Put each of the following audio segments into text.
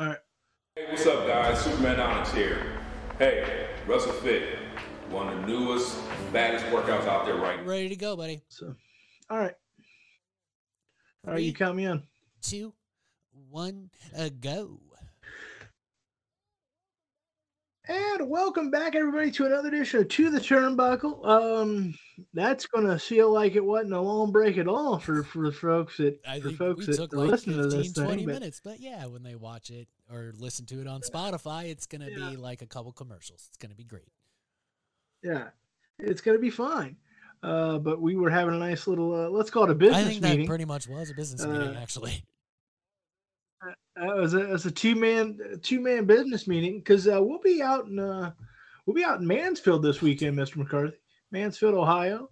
All right. Hey, what's up, guys? Superman Onyx here. Hey, Russell Fit, one of the newest, baddest workouts out there right now. Ready to go, buddy. So, all right. All right, you Three, count me in. two, one, uh, go. And welcome back, everybody, to another edition of To the Turnbuckle. Um, that's gonna feel like it wasn't a long break at all for for the folks that I for think folks that took like listening 15, to this 20 thing. Minutes, but yeah, when they watch it or listen to it on Spotify, it's gonna Yeah. be like a couple commercials. It's gonna be great. yeah, it's gonna be fine. Uh, but we were having a nice little uh, let's call it a business think meeting. that pretty much was a business meeting, Uh, actually. Uh, it was a, it was a two man two man business meeting because uh, we'll be out in uh, we'll be out in Mansfield this weekend, Mr. McCarthy, Mansfield, Ohio,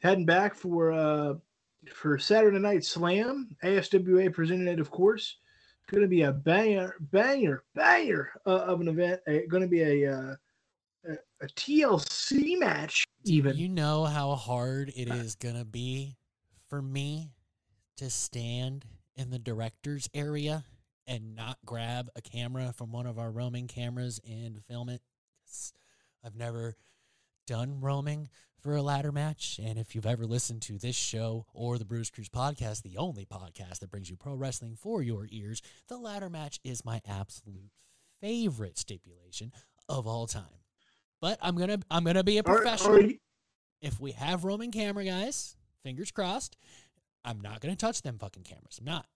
heading back for uh, for Saturday Night Slam, ASWA presented, it, of course. It's going to be a banger, banger, banger uh, of an event. Uh, going to be a, uh, a a TLC match, even. You know how hard it Uh, gonna be for me to stand in the director's area and not grab a camera from one of our roaming cameras and film it. I've never done roaming for a ladder match. And if you've ever listened to this show or the Bruce Cruz podcast, the only podcast that brings you pro wrestling for your ears, the ladder match is my absolute favorite stipulation of all time. But I'm gonna I'm gonna be a Are- are professional you- if we have roaming camera guys, fingers crossed, I'm not going to touch them fucking cameras. I'm not.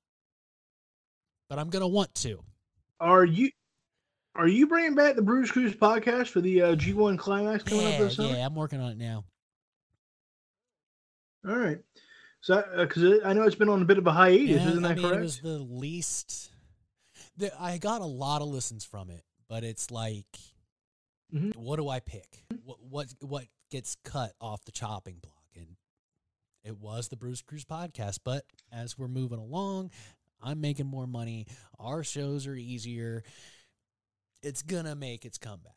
But I'm going to want to. Are you are you bringing back the Bruce Cruz podcast for the uh, G1 Climax coming up this summer? yeah, I'm working on it now. All right. So, because I know it's been on a bit of a hiatus, Yeah, isn't I that mean, correct? it was the least. The, I got a lot of listens from it, but it's like, Mhm. what do I pick? What what what gets cut off the chopping block? And it was the Bruce Cruz podcast. But as we're moving along, I'm making more money. Our shows are easier. It's gonna make its comeback.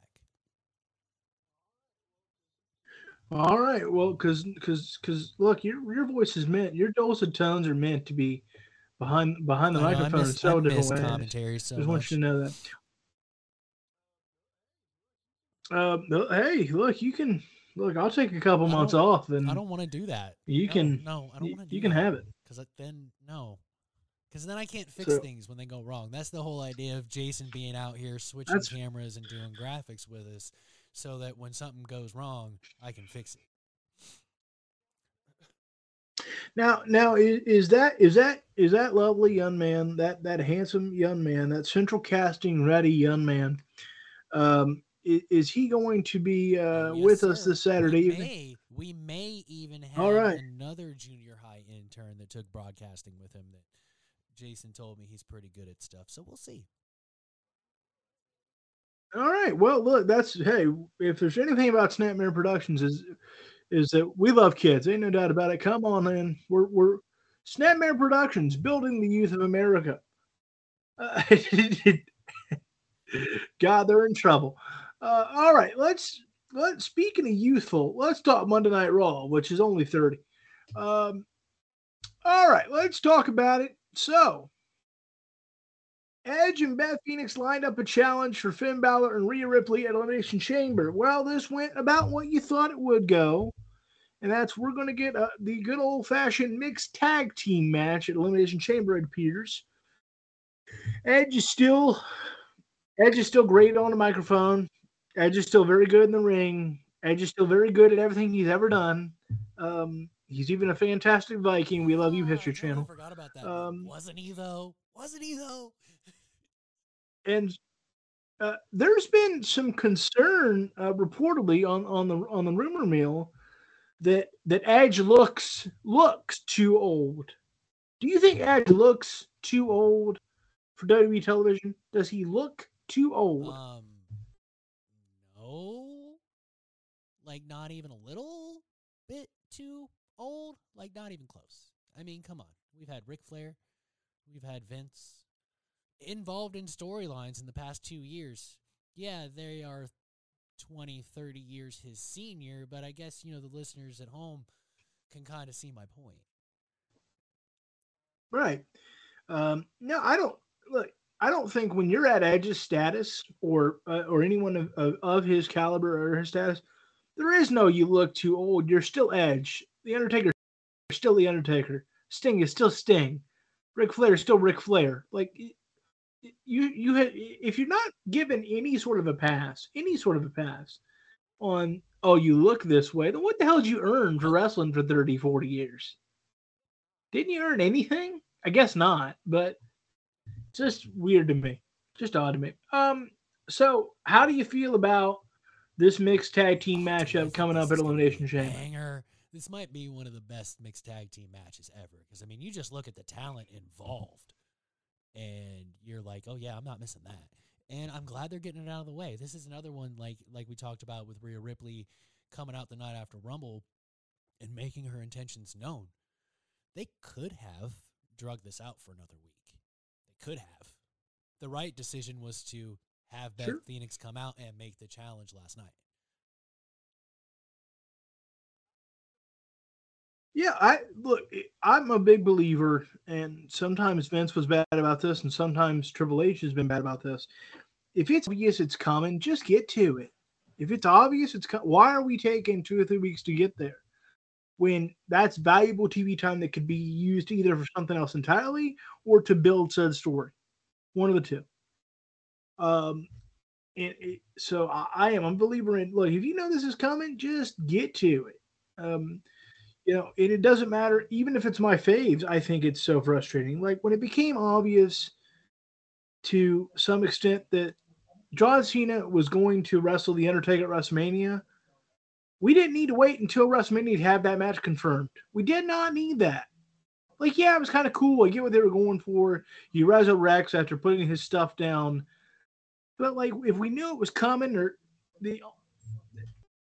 All right. Well, because because because look, your your voice is meant, your dulcet tones are meant to be behind behind the I know, I microphone in miss, several I different miss ways. commentary so Just want you to know that. Um, hey, look, you can look. I'll take a couple months off, and I don't want to do that. you No, can No, I don't want to you can have it. because then no because then i can't fix So- things when they go wrong that's the whole idea of jason being out here switching cameras and doing graphics with us so that when something goes wrong i can fix it Now, now is, is that is that is that lovely young man, that that handsome young man, that central casting ready young man? Um, is, is he going to be uh, Yes, with us this Saturday we evening? may, we may even have right. another junior high intern that took broadcasting with him that jason told me he's pretty good at stuff so we'll see All right. Well, look, that's hey. If there's anything about Snapmare Productions is is that we love kids. Ain't no doubt about it. Come on in. We're we're Snapmare Productions, building the youth of America. Uh, God, they're in trouble. Uh, all right, let's let. Speaking of youthful, let's talk Monday Night Raw, which is only thirty. Um, all right, let's talk about it. So, Edge and Beth Phoenix lined up a challenge for Finn Balor and Rhea Ripley at Elimination Chamber. Well, this went about what you thought it would go, and that's we're going to get uh, the good old fashioned mixed tag team match at Elimination Chamber. It appears. Edge is still, Edge is still great on the microphone. Edge is still very good in the ring. Edge is still very good at everything he's ever done. Um, he's even a fantastic Viking. We love you, Oh, History I Channel. forgot about that Um, wasn't he though wasn't he though and uh, there's been some concern uh, reportedly on on the on the rumor mill that that Edge looks looks too old. Do you think Edge looks too old for WWE television? Does he look too old? Um, no, like not even a little bit too old. Like not even close. I mean, come on. We've had Ric Flair, we've had Vince involved in storylines in the past two years. Yeah, they are 20, 30 years his senior, but I guess you know the listeners at home can kind of see my point. Right. Um, no, I don't look. I don't think when you're at Edge's status or uh, or anyone of, of, of his caliber or his status, there is no you look too old. You're still Edge. The Undertaker is still the Undertaker. Sting is still Sting. Ric Flair is still Ric Flair. Like you you had if you're not given any sort of a pass, any sort of a pass on oh you look this way, then what the hell did you earn for wrestling for 30, 40 years? Didn't you earn anything? I guess not, but just weird to me. Just odd to me. Um so how do you feel about this mixed tag team matchup coming up at Elimination Chamber? This might be one of the best mixed tag team matches ever. Because I mean, you just look at the talent involved and you're like, oh yeah, I'm not missing that. And I'm glad they're getting it out of the way. This is another one like like we talked about with Rhea Ripley coming out the night after Rumble and making her intentions known. They could have drugged this out for another week. They could have. The right decision was to have Beth sure. Phoenix come out and make the challenge last night. Yeah, I look. I'm a big believer, and sometimes Vince was bad about this, and sometimes Triple H has been bad about this. If it's obvious it's coming, just get to it. If it's obvious it's coming, why are we taking two or three weeks to get there? When that's valuable TV time that could be used either for something else entirely or to build said story, one of the two. Um, and it, so I, I am a believer in. Look, if you know this is coming, just get to it. Um, you know, and it doesn't matter, even if it's my faves, I think it's so frustrating. Like when it became obvious to some extent that John Cena was going to wrestle The Undertaker at WrestleMania, we didn't need to wait until WrestleMania to have that match confirmed. We did not need that. Like, yeah, it was kind of cool. I get what they were going for. You resurrects after putting his stuff down. But like, if we knew it was coming, or the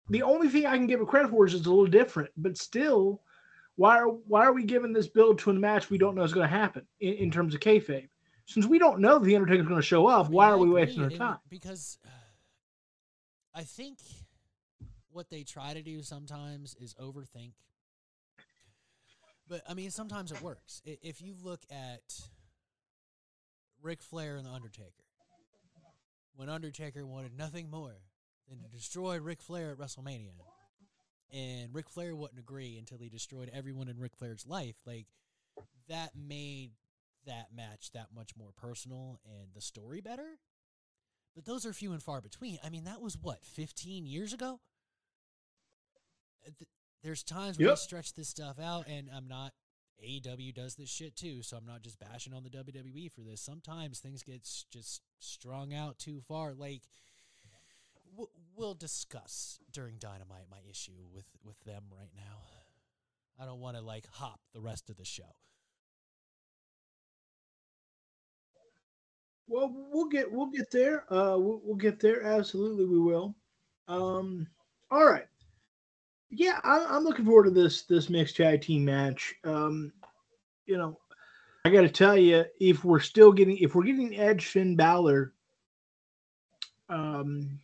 the only thing I can give it credit for is it's a little different, but still, why are why are we giving this build to a match we don't know is going to happen in, in, terms of kayfabe? Since we don't know the Undertaker's going to show up, I mean, why are we wasting our time? Because uh, I think what they try to do sometimes is overthink. But I mean, sometimes it works. If you look at Ric Flair and the Undertaker, when Undertaker wanted nothing more than to destroy Ric Flair at WrestleMania. And Ric Flair wouldn't agree until he destroyed everyone in Ric Flair's life. Like that made that match that much more personal and the story better. But those are few and far between. I mean, that was what, 15 years ago? There's times yep. we stretch this stuff out, and I'm not. AEW does this shit too, so I'm not just bashing on the WWE for this. Sometimes things get just strung out too far. Like, we'll discuss during Dynamite my issue with with them right now. I don't want to like hop the rest of the show. Well, we'll get we'll get there. Uh, we'll, we'll get there. Absolutely, we will. Um, all right. Yeah, I, am looking forward to this this mixed tag team match. Um, you know, I got to tell you, if we're still getting if we're getting Edge Finn Balor, um,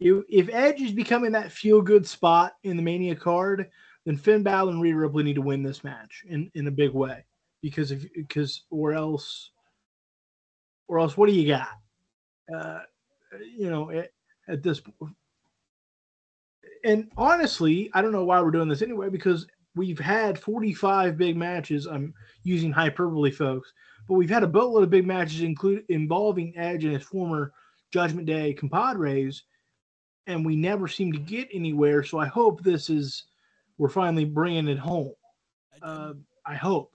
if, if Edge is becoming that feel good spot in the Mania card, then Finn Balor and Rhea Ripley need to win this match in, in a big way because if because or else or else what do you got? Uh, you know, at, at this and honestly, I don't know why we're doing this anyway because we've had 45 big matches. I'm using hyperbole, folks, but we've had a boatload of big matches include involving Edge and his former Judgment Day compadres and we never seem to get anywhere. So I hope this is we're finally bringing it home. Uh, I hope.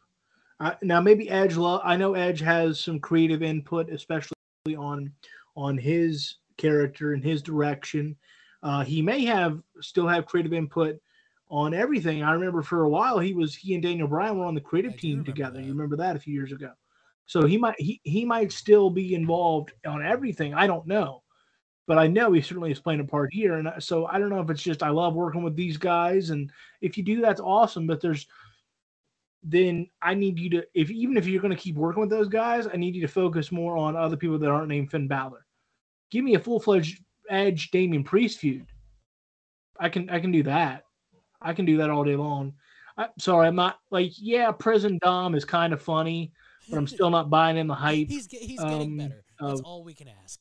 Uh, now maybe Edge. I know Edge has some creative input, especially on on his character and his direction. Uh, he may have still have creative input on everything. I remember for a while he was he and Daniel Bryan were on the creative I team together. That. You remember that a few years ago. So he might he, he might still be involved on everything. I don't know but I know he certainly is playing a part here. And so I don't know if it's just I love working with these guys, and if you do, that's awesome. But there's then I need you to if even if you're going to keep working with those guys, I need you to focus more on other people that aren't named Finn Balor. Give me a full fledged Edge Damian Priest feud. I can I can do that. I can do that all day long. I'm sorry, I'm not like yeah, Prison Dom is kind of funny, but I'm still not buying in the hype. He's he's getting um, better. That's all we can ask.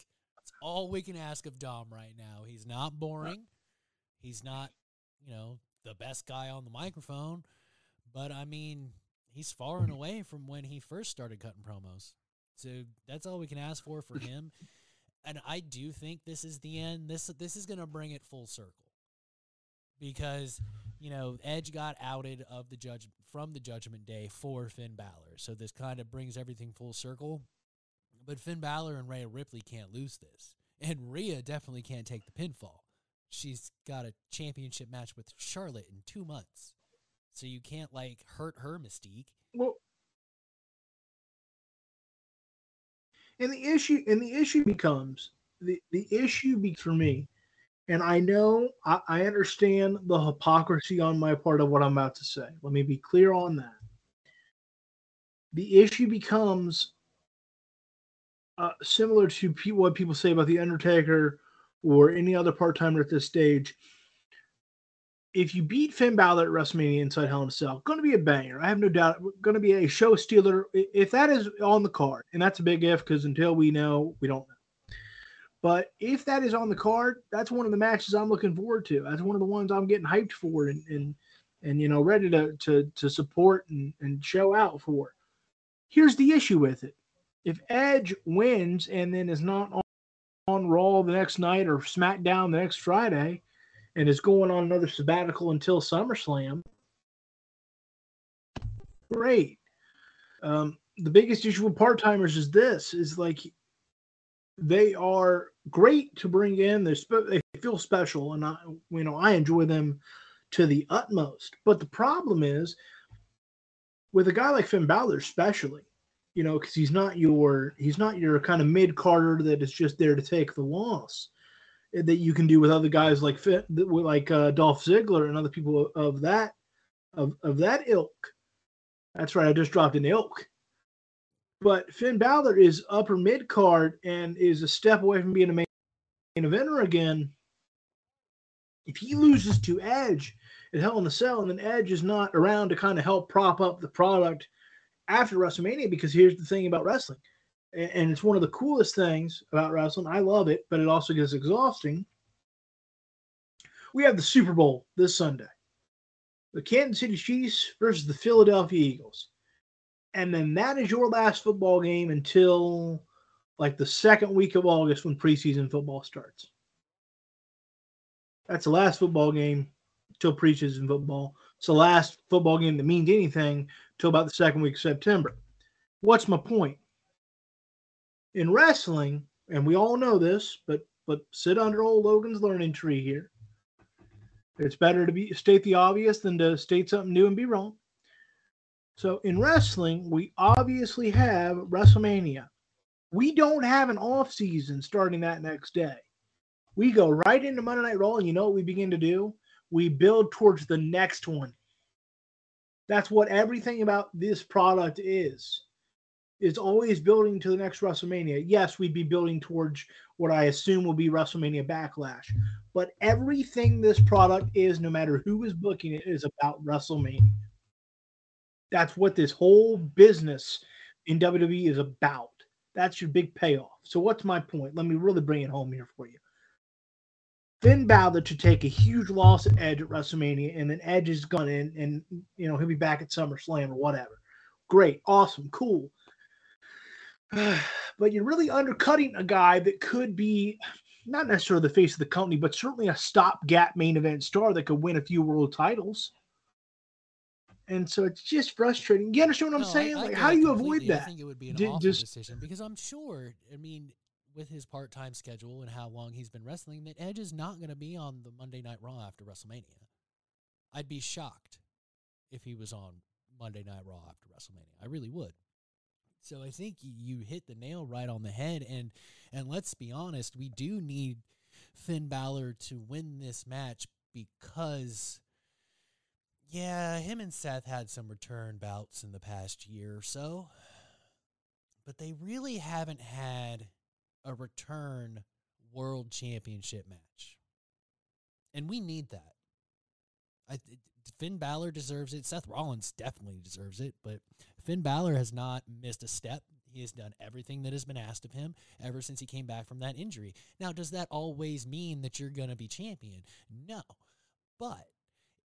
All we can ask of Dom right now. He's not boring. He's not, you know, the best guy on the microphone, but I mean, he's far and away from when he first started cutting promos. So that's all we can ask for for him. And I do think this is the end. This this is going to bring it full circle. Because, you know, Edge got outed of the judge from the Judgment Day for Finn Balor. So this kind of brings everything full circle. But Finn Balor and Rhea Ripley can't lose this. And Rhea definitely can't take the pinfall. She's got a championship match with Charlotte in two months. So you can't like hurt her mystique. Well, and the issue and the issue becomes the the issue be for me, and I know I, I understand the hypocrisy on my part of what I'm about to say. Let me be clear on that. The issue becomes uh, similar to pe- what people say about the Undertaker or any other part timer at this stage. If you beat Finn Balor at WrestleMania inside Hell in a Cell, going to be a banger. I have no doubt. Going to be a show stealer. If that is on the card, and that's a big if because until we know, we don't know. But if that is on the card, that's one of the matches I'm looking forward to. That's one of the ones I'm getting hyped for and and and you know ready to to to support and, and show out for. Here's the issue with it. If Edge wins and then is not on, on Raw the next night or SmackDown the next Friday and is going on another sabbatical until SummerSlam, great. Um, the biggest issue with part timers is this: is like they are great to bring in. They're spe- they feel special, and I, you know, I enjoy them to the utmost. But the problem is with a guy like Finn Balor, especially, you know, because he's not your he's not your kind of mid carder that is just there to take the loss eh, that you can do with other guys like like uh, Dolph Ziggler and other people of that of of that ilk. That's right, I just dropped an ilk. But Finn Balor is upper mid card and is a step away from being a main eventer again. If he loses to Edge at Hell in a Cell, and then Edge is not around to kind of help prop up the product after WrestleMania, because here's the thing about wrestling, and it's one of the coolest things about wrestling. I love it, but it also gets exhausting. We have the Super Bowl this Sunday. The Kansas City Chiefs versus the Philadelphia Eagles. And then that is your last football game until like the second week of August when preseason football starts. That's the last football game till preseason football. It's the last football game that means anything till about the second week of September. What's my point? In wrestling, and we all know this, but but sit under old Logan's learning tree here. It's better to be state the obvious than to state something new and be wrong. So in wrestling, we obviously have WrestleMania. We don't have an off season starting that next day. We go right into Monday Night Raw, and you know what we begin to do? We build towards the next one. That's what everything about this product is. It's always building to the next WrestleMania. Yes, we'd be building towards what I assume will be WrestleMania Backlash. But everything this product is, no matter who is booking it, is about WrestleMania. That's what this whole business in WWE is about. That's your big payoff. So, what's my point? Let me really bring it home here for you. Finn Balor to take a huge loss at Edge at WrestleMania, and then Edge is gone, and, and you know he'll be back at SummerSlam or whatever. Great, awesome, cool. but you're really undercutting a guy that could be not necessarily the face of the company, but certainly a stopgap main event star that could win a few world titles. And so it's just frustrating. You understand what I'm No, saying? I like, how do you avoid completely. I that? think it would be an awful just- decision because I'm sure. I mean, with his part-time schedule and how long he's been wrestling, that Edge is not going to be on the Monday Night Raw after WrestleMania. I'd be shocked if he was on Monday Night Raw after WrestleMania. I really would. So I think you hit the nail right on the head, and and let's be honest, we do need Finn Balor to win this match because yeah, him and Seth had some return bouts in the past year or so, but they really haven't had a return world championship match. And we need that. I, Finn Balor deserves it. Seth Rollins definitely deserves it, but Finn Balor has not missed a step. He has done everything that has been asked of him ever since he came back from that injury. Now, does that always mean that you're going to be champion? No. But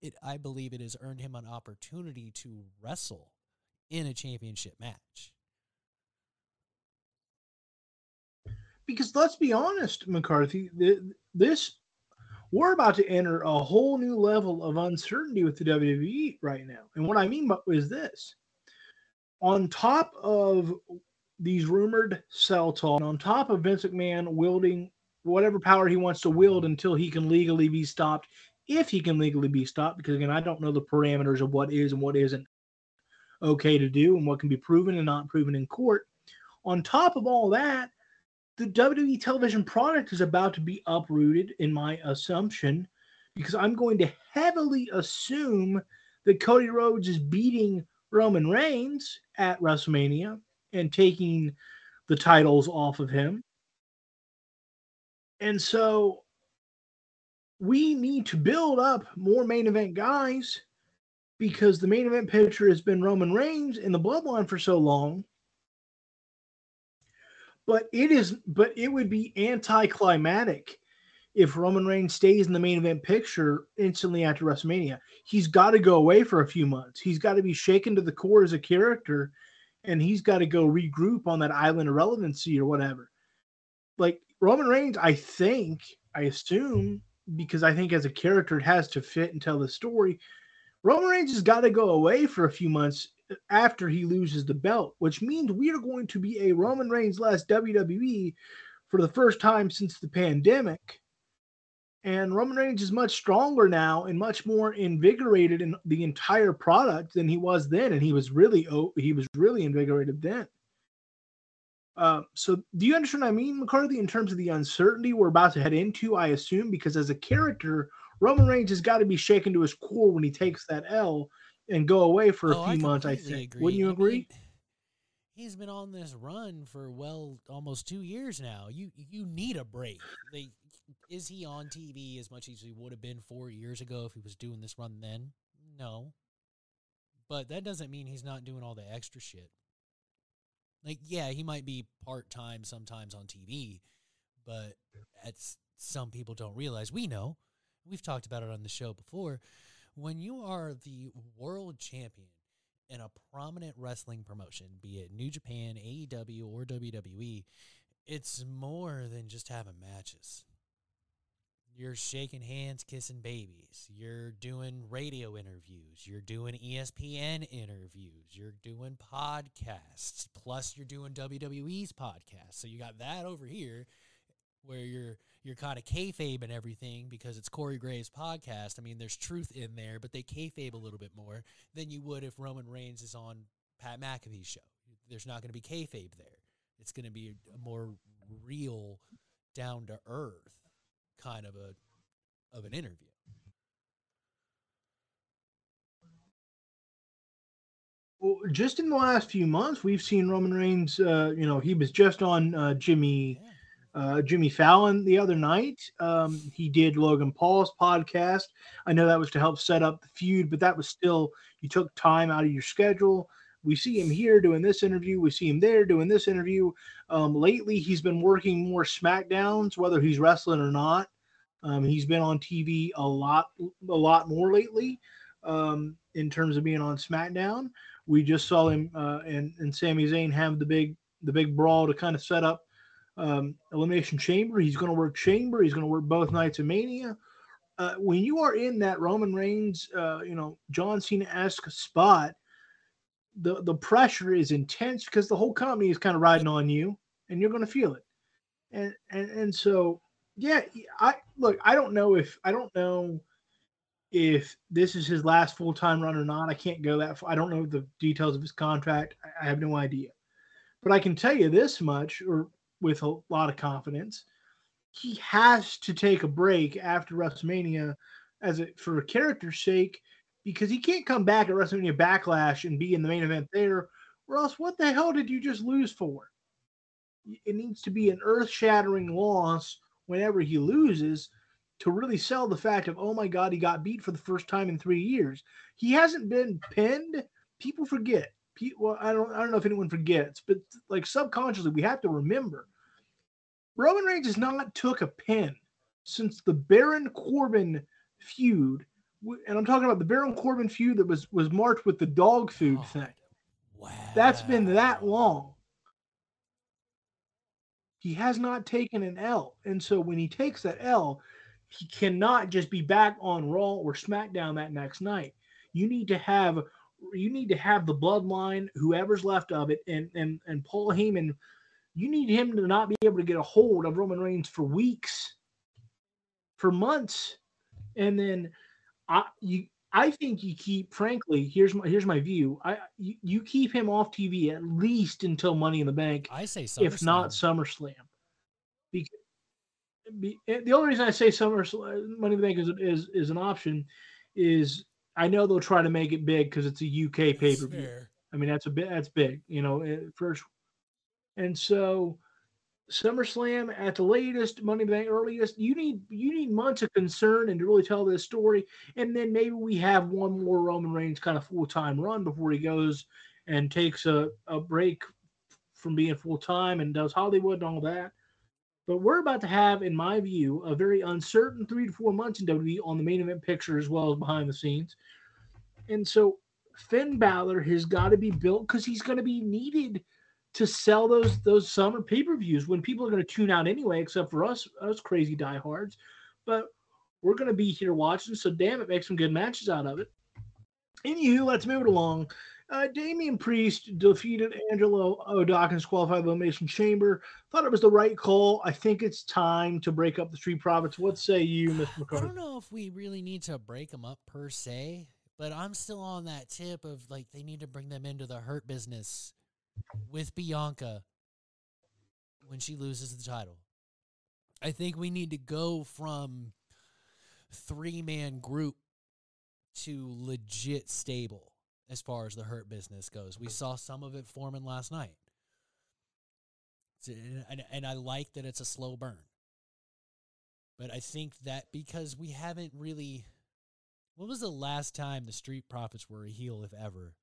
it I believe it has earned him an opportunity to wrestle in a championship match. Because let's be honest, McCarthy, this we're about to enter a whole new level of uncertainty with the WWE right now. And what I mean is this on top of these rumored cell talk, on top of Vince McMahon wielding whatever power he wants to wield until he can legally be stopped, if he can legally be stopped, because again, I don't know the parameters of what is and what isn't okay to do and what can be proven and not proven in court. On top of all that, the WWE television product is about to be uprooted, in my assumption, because I'm going to heavily assume that Cody Rhodes is beating Roman Reigns at WrestleMania and taking the titles off of him. And so we need to build up more main event guys because the main event picture has been Roman Reigns in the bloodline for so long but it is, but it would be anticlimactic if Roman Reigns stays in the main event picture instantly after WrestleMania. He's got to go away for a few months. He's got to be shaken to the core as a character, and he's got to go regroup on that island of relevancy or whatever. Like Roman Reigns, I think, I assume, because I think as a character it has to fit and tell the story. Roman Reigns has got to go away for a few months after he loses the belt, which means we are going to be a Roman Reigns less WWE for the first time since the pandemic. And Roman Reigns is much stronger now and much more invigorated in the entire product than he was then, and he was really oh, he was really invigorated then. Uh, so, do you understand what I mean, McCarthy, in terms of the uncertainty we're about to head into? I assume because as a character, Roman Reigns has got to be shaken to his core when he takes that L and go away for a oh, few I months. I think. Agree. Wouldn't you agree? I mean, he's been on this run for well almost two years now. You you need a break. Like, is he on TV as much as he would have been four years ago if he was doing this run then? No. But that doesn't mean he's not doing all the extra shit. Like, yeah, he might be part time sometimes on TV, but that's some people don't realize. We know. We've talked about it on the show before when you are the world champion in a prominent wrestling promotion, be it New Japan, AEW, or WWE, it's more than just having matches. You're shaking hands, kissing babies. You're doing radio interviews. You're doing ESPN interviews. You're doing podcasts. Plus, you're doing WWE's podcast. So you got that over here where you're you're kind of kayfabe and everything because it's Corey Graves' podcast. I mean, there's truth in there, but they kayfabe a little bit more than you would if Roman Reigns is on Pat McAfee's show. There's not going to be kayfabe there. It's going to be a more real, down to earth kind of a of an interview. Well, just in the last few months, we've seen Roman Reigns. Uh, you know, he was just on uh, Jimmy. Yeah uh, Jimmy Fallon the other night. Um, he did Logan Paul's podcast. I know that was to help set up the feud, but that was still, you took time out of your schedule. We see him here doing this interview. We see him there doing this interview. Um, lately, he's been working more SmackDowns, whether he's wrestling or not. Um, he's been on TV a lot, a lot more lately um, in terms of being on SmackDown. We just saw him uh, and and Sami Zayn have the big the big brawl to kind of set up um, Elimination Chamber. He's going to work Chamber. He's going to work both nights of Mania. Uh, when you are in that Roman Reigns, uh, you know, John Cena esque spot, the the pressure is intense because the whole company is kind of riding on you, and you're going to feel it. And and and so, yeah, I look. I don't know if I don't know if this is his last full time run or not. I can't go that far. I don't know the details of his contract. I have no idea. But I can tell you this much, or with a lot of confidence. He has to take a break after WrestleMania as a, for a character's sake because he can't come back at WrestleMania Backlash and be in the main event there. Or else, what the hell did you just lose for? It needs to be an earth shattering loss whenever he loses to really sell the fact of, oh my God, he got beat for the first time in three years. He hasn't been pinned. People forget. People, I don't, I don't know if anyone forgets, but like subconsciously, we have to remember Roman Reigns has not took a pin since the Baron Corbin feud, and I'm talking about the Baron Corbin feud that was was marked with the dog food God. thing. Wow. That's been that long. He has not taken an L. And so when he takes that L, he cannot just be back on Raw or SmackDown that next night. You need to have you need to have the bloodline, whoever's left of it, and and and Paul Heyman. You need him to not be able to get a hold of Roman Reigns for weeks, for months, and then I you I think you keep, frankly, here's my here's my view. I you, you keep him off TV at least until Money in the Bank. I say if not SummerSlam. Because be, eh, the only reason I say SummerSlam Money in the Bank is is is an option is I know they'll try to make it big because it's a UK pay per view. I mean that's a bit that's big, you know. Eh, first, and so SummerSlam at the latest, Money Bank earliest. You need you need months of concern and to really tell this story, and then maybe we have one more Roman Reigns kind of full time run before he goes and takes a, a break from being full time and does Hollywood and all that. But we're about to have, in my view, a very uncertain three to four months in WWE on the main event picture as well as behind the scenes. And so Finn Balor has got to be built because he's going to be needed to sell those those summer pay-per-views when people are going to tune out anyway, except for us, us crazy diehards. But we're going to be here watching, so damn it, make some good matches out of it. Anywho, let's move it along. Uh, Damian Priest defeated Angelo Dawkins qualified elimination chamber. Thought it was the right call. I think it's time to break up the Street Profits. What say you, Mr. McCarthy? I don't know if we really need to break them up per se, but I'm still on that tip of like they need to bring them into the hurt business with Bianca when she loses the title. I think we need to go from three man group to legit stable as far as the hurt business goes. We saw some of it forming last night. And, and I like that it's a slow burn. But I think that because we haven't really. When was the last time the Street Profits were a heel, if ever,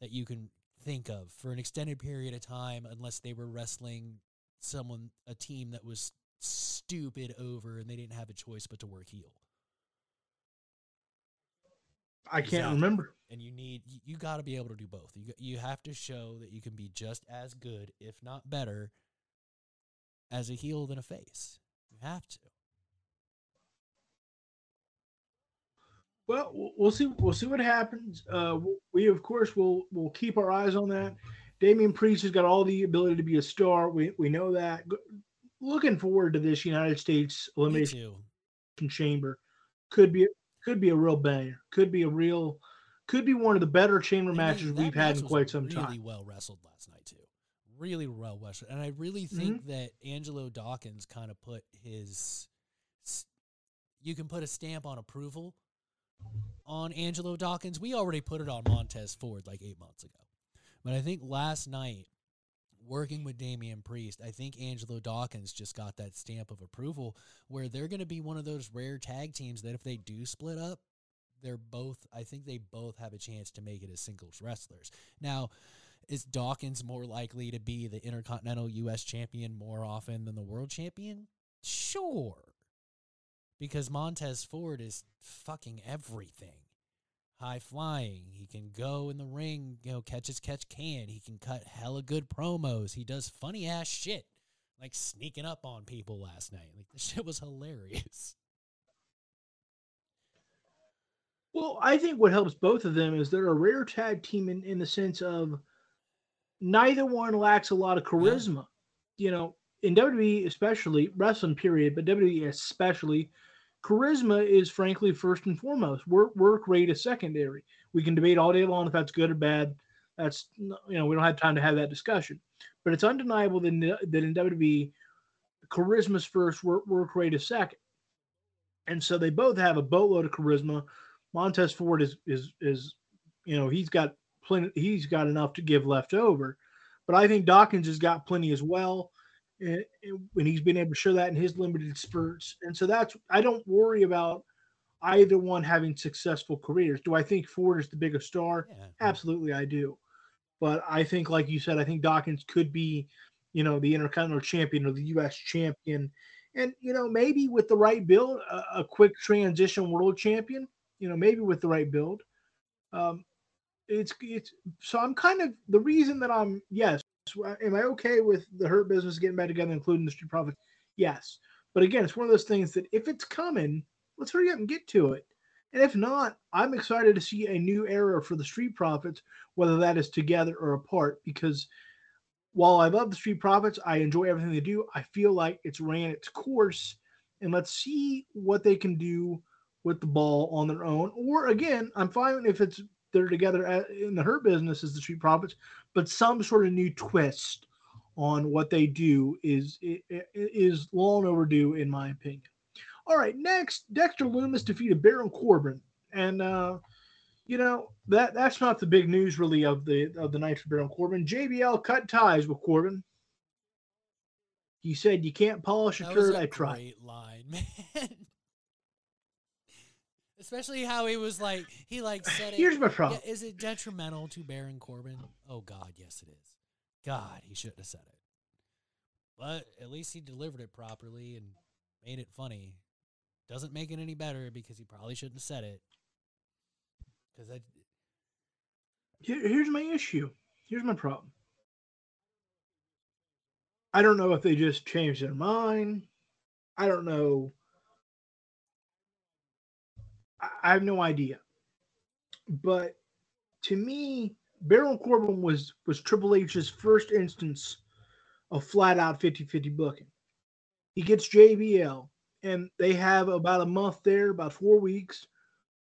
that you can think of for an extended period of time unless they were wrestling someone a team that was stupid over and they didn't have a choice but to work heel. I can't exactly. remember. And you need you, you got to be able to do both. You you have to show that you can be just as good, if not better, as a heel than a face. You have to. Well, we'll see. We'll see what happens. Uh, we, of course, will will keep our eyes on that. Damian Priest has got all the ability to be a star. We we know that. Looking forward to this United States Elimination Chamber. Could be could be a real banger. Could be a real. Could be one of the better chamber matches we've had in quite some really time. Really well wrestled last night too. Really well wrestled, and I really think mm-hmm. that Angelo Dawkins kind of put his. You can put a stamp on approval on Angelo Dawkins. We already put it on Montez Ford like eight months ago. But I think last night, working with Damian Priest, I think Angelo Dawkins just got that stamp of approval where they're going to be one of those rare tag teams that if they do split up, they're both, I think they both have a chance to make it as singles wrestlers. Now, is Dawkins more likely to be the Intercontinental U.S. champion more often than the world champion? Sure because Montez Ford is fucking everything. High flying. He can go in the ring, you know, catch as catch can. He can cut hella good promos. He does funny ass shit, like sneaking up on people last night. Like the shit was hilarious. Well, I think what helps both of them is they're a rare tag team in, in the sense of neither one lacks a lot of charisma. Yeah. You know, in WWE especially, wrestling period, but WWE especially, charisma is frankly first and foremost. Work work rate is secondary. We can debate all day long if that's good or bad. That's you know we don't have time to have that discussion. But it's undeniable that, that in WWE, charisma's first, work, work rate is second. And so they both have a boatload of charisma. Montez Ford is is is you know he's got plenty. He's got enough to give left over. But I think Dawkins has got plenty as well. And, and he's been able to show that in his limited spurts. And so that's I don't worry about either one having successful careers. Do I think Ford is the biggest star? Yeah. Absolutely, I do. But I think, like you said, I think Dawkins could be, you know, the Intercontinental Champion or the U.S. Champion, and you know, maybe with the right build, a, a quick transition World Champion. You know, maybe with the right build. Um, it's it's so I'm kind of the reason that I'm yes. Uh, am I okay with the Hurt Business getting back together, including the Street Profits? Yes, but again, it's one of those things that if it's coming, let's hurry up and get to it. And if not, I'm excited to see a new era for the Street Profits, whether that is together or apart. Because while I love the Street Profits, I enjoy everything they do. I feel like it's ran its course, and let's see what they can do with the ball on their own. Or again, I'm fine if it's they're together in the Hurt Business as the Street Profits, but some sort of new twist on what they do is is long overdue, in my opinion. All right, next, Dexter Lumis defeated Baron Corbin, and uh, you know that that's not the big news really of the of the night for Baron Corbin. JBL cut ties with Corbin. He said, "You can't polish a That turd." I tried. great line, man. Especially how he was like, he like said it. Here's my problem. Yeah, is it detrimental to Baron Corbin? Oh God, yes it is. God, he shouldn't have said it. But at least he delivered it properly and made it funny. Doesn't make it any better because he probably shouldn't have said it. Because that here's my issue. Here's my problem. I don't know if they just changed their mind. I don't know. I, have no idea. But to me, Baron Corbin was was Triple H's first instance of flat out 50-50 booking. He gets JBL, and they have about a month there, about four weeks,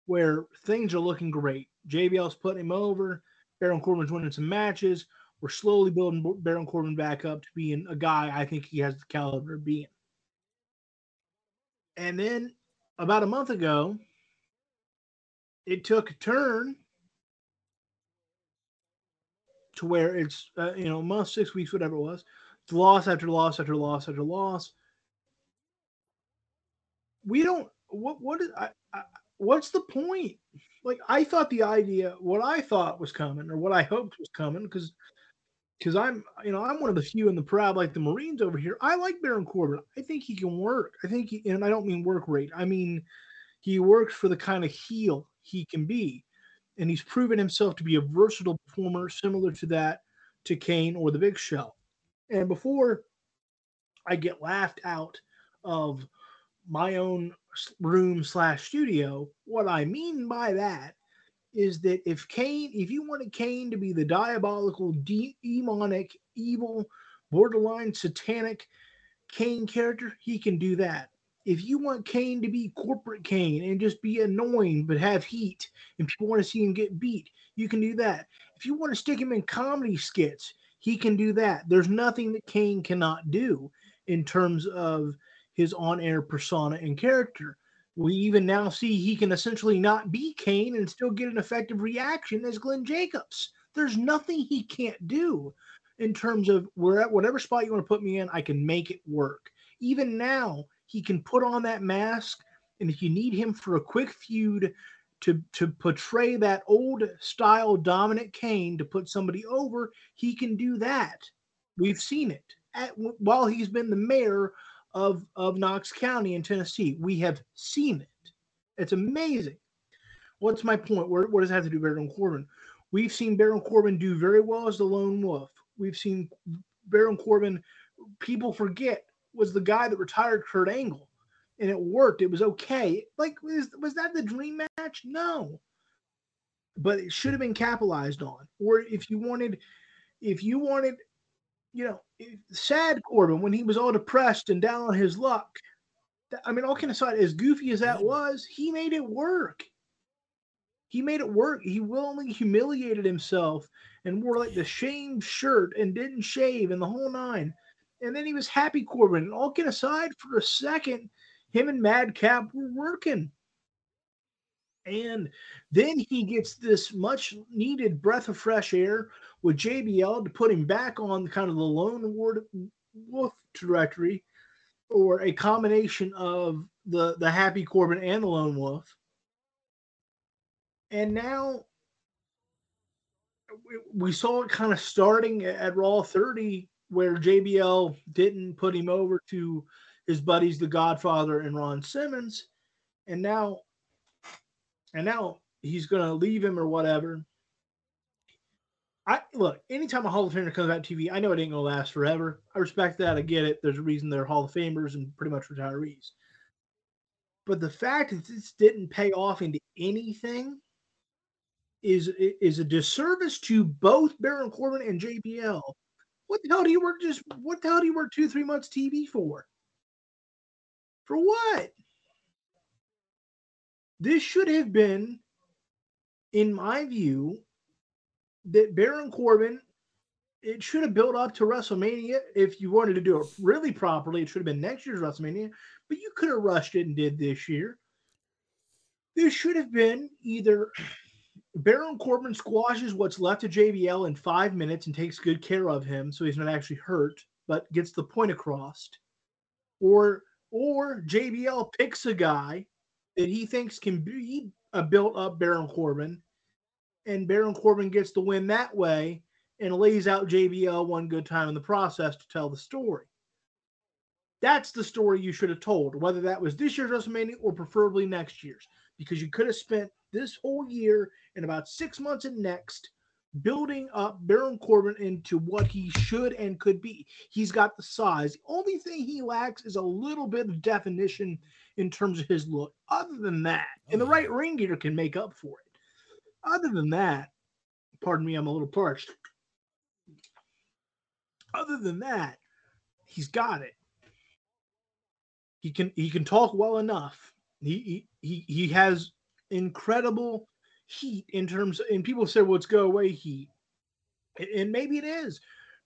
where things are looking great. JBL's putting him over. Baron Corbin's winning some matches. We're slowly building Baron Corbin back up to being a guy I think he has the caliber of being. And then about a month ago, it took a turn to where it's uh, you know month, six weeks, whatever it was, loss after loss after loss after loss. We don't. What what is I, I what's the point? Like I thought the idea, what I thought was coming, or what I hoped was coming, because because I'm you know I'm one of the few in the proud like the Marines over here. I like Baron Corbin. I think he can work. I think he, and I don't mean work rate. I mean he works for the kind of heel he can be, and he's proven himself to be a versatile performer, similar to that to Kane or the Big Show. And before I get laughed out of my own room slash studio, what I mean by that is that if Kane, if you wanted Kane to be the diabolical, de- demonic, evil, borderline satanic Kane character, he can do that. If you want Kane to be corporate Kane and just be annoying but have heat and people want to see him get beat, you can do that. If you want to stick him in comedy skits, he can do that. There's nothing that Kane cannot do in terms of his on-air persona and character. We even now see he can essentially not be Kane and still get an effective reaction as Glenn Jacobs. There's nothing he can't do in terms of where whatever spot you want to put me in, I can make it work. Even now, he can put on that mask, and if you need him for a quick feud to to portray that old style dominant Kane to put somebody over, he can do that. We've seen it at, while he's been the mayor of of Knox County in Tennessee. We have seen it. It's amazing. What's my point? Where, what does that have to do with Baron Corbin? We've seen Baron Corbin do very well as the lone wolf. We've seen Baron Corbin. People forget was the guy that retired Kurt Angle, and it worked. It was okay. Like was was that the dream match? No, but it should have been capitalized on. Or if you wanted, if you wanted, you know, sad Corbin when he was all depressed and down on his luck. I mean, all kind of aside, as goofy as that was, he made it work. He made it work. He willingly humiliated himself and wore like the shame shirt and didn't shave and the whole nine. And then he was happy Corbin. And all get aside, for a second, him and Madcap were working. And then he gets this much needed breath of fresh air with JBL to put him back on kind of the lone wolf trajectory or a combination of the the happy Corbin and the lone wolf. And now we saw it kind of starting at Raw 30 where JBL didn't put him over to his buddies, the Godfather and Ron Simmons, and now, and now he's going to leave him or whatever. I look anytime a Hall of Famer comes out TV, I know it ain't gonna last forever. I respect that. I get it. There's a reason they're Hall of Famers and pretty much retirees. But the fact that this didn't pay off into anything is is a disservice to both Baron Corbin and JBL. What the hell do you work just what the hell do you work two, three months TV for? For what? This should have been, in my view, that Baron Corbin, it should have built up to WrestleMania. If you wanted to do it really properly, it should have been next year's WrestleMania, but you could have rushed it and did this year. This should have been either Baron Corbin squashes what's left of JBL in five minutes and takes good care of him so he's not actually hurt, but gets the point across. Or or JBL picks a guy that he thinks can be a uh, built up Baron Corbin and Baron Corbin gets the win that way and lays out JBL one good time in the process to tell the story. That's the story you should have told, whether that was this year's WrestleMania or preferably next year's, because you could have spent this whole year and about six months in next building up Baron Corbin into what he should and could be. He's got the size. The only thing he lacks is a little bit of definition in terms of his look. Other than that, and the oh, right ring gear can make up for it. Other than that, pardon me, I'm a little parched. Other than that, he's got it. He can he can talk well enough. He he he has incredible heat in terms of, and people say, well, it's go away heat. And maybe it is,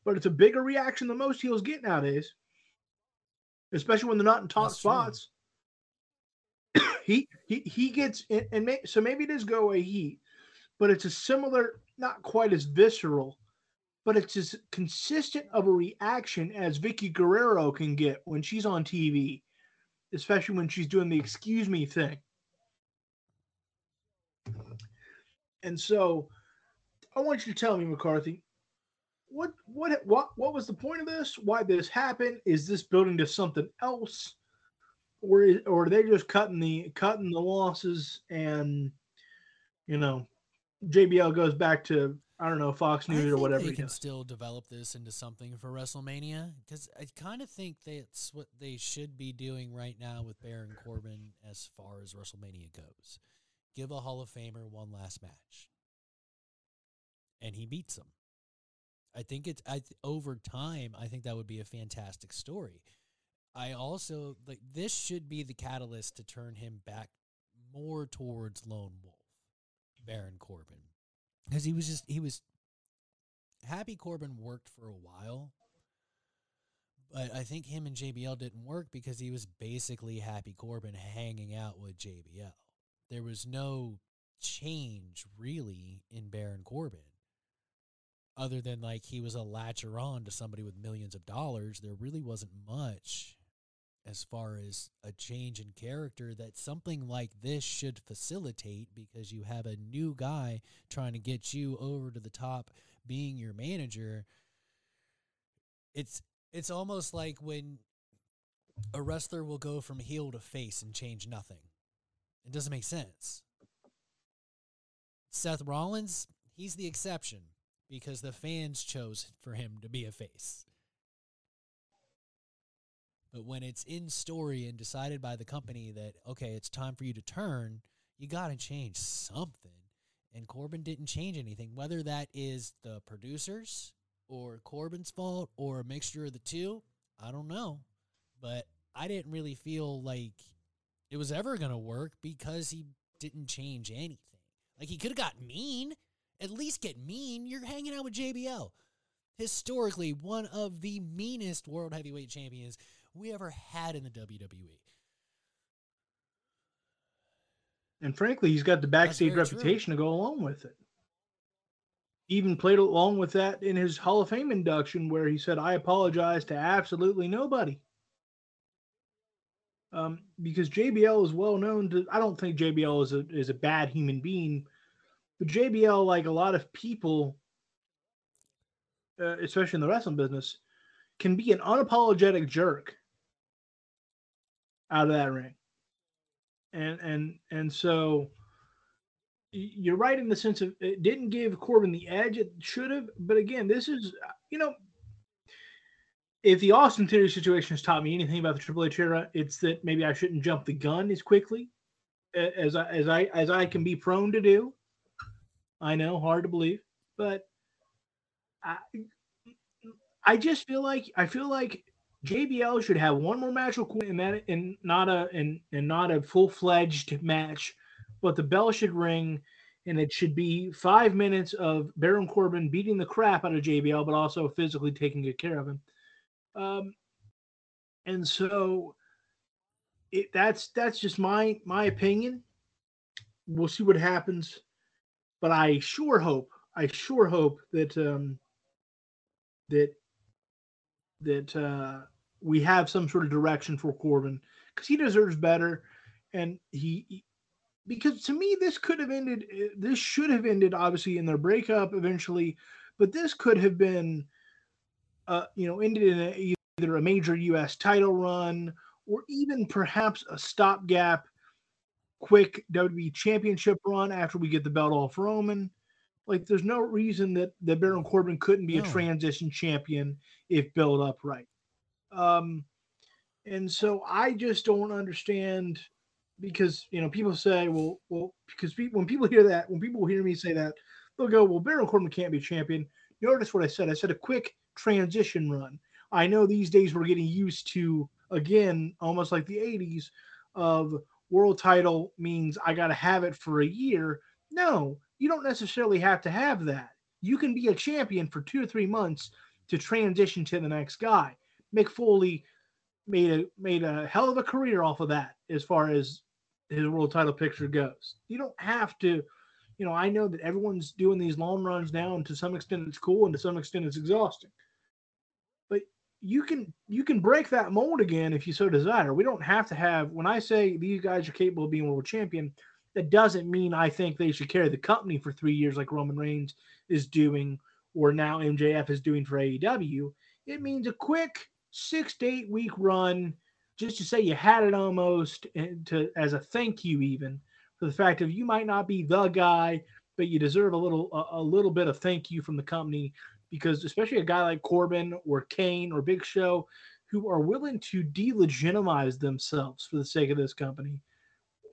but it's a bigger reaction than most heels get nowadays. Especially when they're not in top That's spots. he he he gets and may, so maybe it is go away heat, but it's a similar, not quite as visceral, but it's as consistent of a reaction as Vickie Guerrero can get when she's on TV, especially when she's doing the excuse me thing. And so I want you to tell me, McCarthy, what what what what was the point of this? Why did this happen? Is this building to something else? Or is, or are they just cutting the cutting the losses and you know JBL goes back to I don't know Fox News or whatever. They can does. still develop this into something for WrestleMania because I kind of think that's what they should be doing right now with Baron Corbin as far as WrestleMania goes. Give a Hall of Famer one last match, and he beats him. I think it's I over time. I think that would be a fantastic story. I also like this should be the catalyst to turn him back more towards Lone Wolf. Baron Corbin because he was just he was happy Corbin worked for a while, but I think him and JBL didn't work because he was basically happy Corbin hanging out with JBL. There was no change really in Baron Corbin. Other than like he was a latcher on to somebody with millions of dollars, there really wasn't much as far as a change in character that something like this should facilitate because you have a new guy trying to get you over to the top being your manager it's it's almost like when a wrestler will go from heel to face and change nothing it doesn't make sense Seth Rollins he's the exception because the fans chose for him to be a face but when it's in story and decided by the company that, okay, it's time for you to turn, you got to change something. And Corbin didn't change anything, whether that is the producers or Corbin's fault or a mixture of the two. I don't know. But I didn't really feel like it was ever going to work because he didn't change anything. Like he could have got mean. At least get mean. You're hanging out with JBL. Historically, one of the meanest world heavyweight champions we ever had in the WWE. And frankly, he's got the backstage reputation true. to go along with it. even played along with that in his Hall of Fame induction, where he said, "I apologize to absolutely nobody." Um, because JBL is well known to. I don't think JBL is a is a bad human being, but JBL, like a lot of people, uh, especially in the wrestling business, can be an unapologetic jerk out of that ring. And and and so you're right in the sense of it didn't give Corbin the edge it should have, but again, this is you know if the Austin Theory situation has taught me anything about the Triple H era, it's that maybe I shouldn't jump the gun as quickly as I as I as I can be prone to do. I know, hard to believe, but I I just feel like I feel like JBL should have one more match with Quinn and that and not a and and not a full fledged match, but the bell should ring and it should be five minutes of Baron Corbin beating the crap out of JBL, but also physically taking good care of him. Um, and so it, that's that's just my my opinion. We'll see what happens, but I sure hope I sure hope that um, that that uh, we have some sort of direction for Corbin because he deserves better, and he, he because to me this could have ended eh, this should have ended obviously in their breakup eventually, but this could have been uh, you know ended in a, either a major U.S. title run or even perhaps a stopgap quick WWE championship run after we get the belt off Roman. Like, there's no reason that, that Baron Corbin couldn't be no. a transition champion if built up right. Um, and so I just don't understand because you know people say, well, well, because when people hear that, when people hear me say that, they'll go, well, Baron Corbin can't be champion. Notice what I said. I said a quick transition run. I know these days we're getting used to again, almost like the '80s, of world title means I got to have it for a year. No, you don't necessarily have to have that. You can be a champion for two or three months to transition to the next guy. Mick Foley made a made a hell of a career off of that as far as his world title picture goes. You don't have to, you know, I know that everyone's doing these long runs now, and to some extent it's cool, and to some extent it's exhausting. You can you can break that mold again if you so desire. We don't have to have when I say these guys are capable of being world champion, that doesn't mean I think they should carry the company for three years like Roman Reigns is doing, or now MJF is doing for AEW. It means a quick six to eight week run just to say you had it almost and to as a thank you even for the fact of you might not be the guy but you deserve a little a, a little bit of thank you from the company because especially a guy like Corbin or Kane or Big Show who are willing to delegitimize themselves for the sake of this company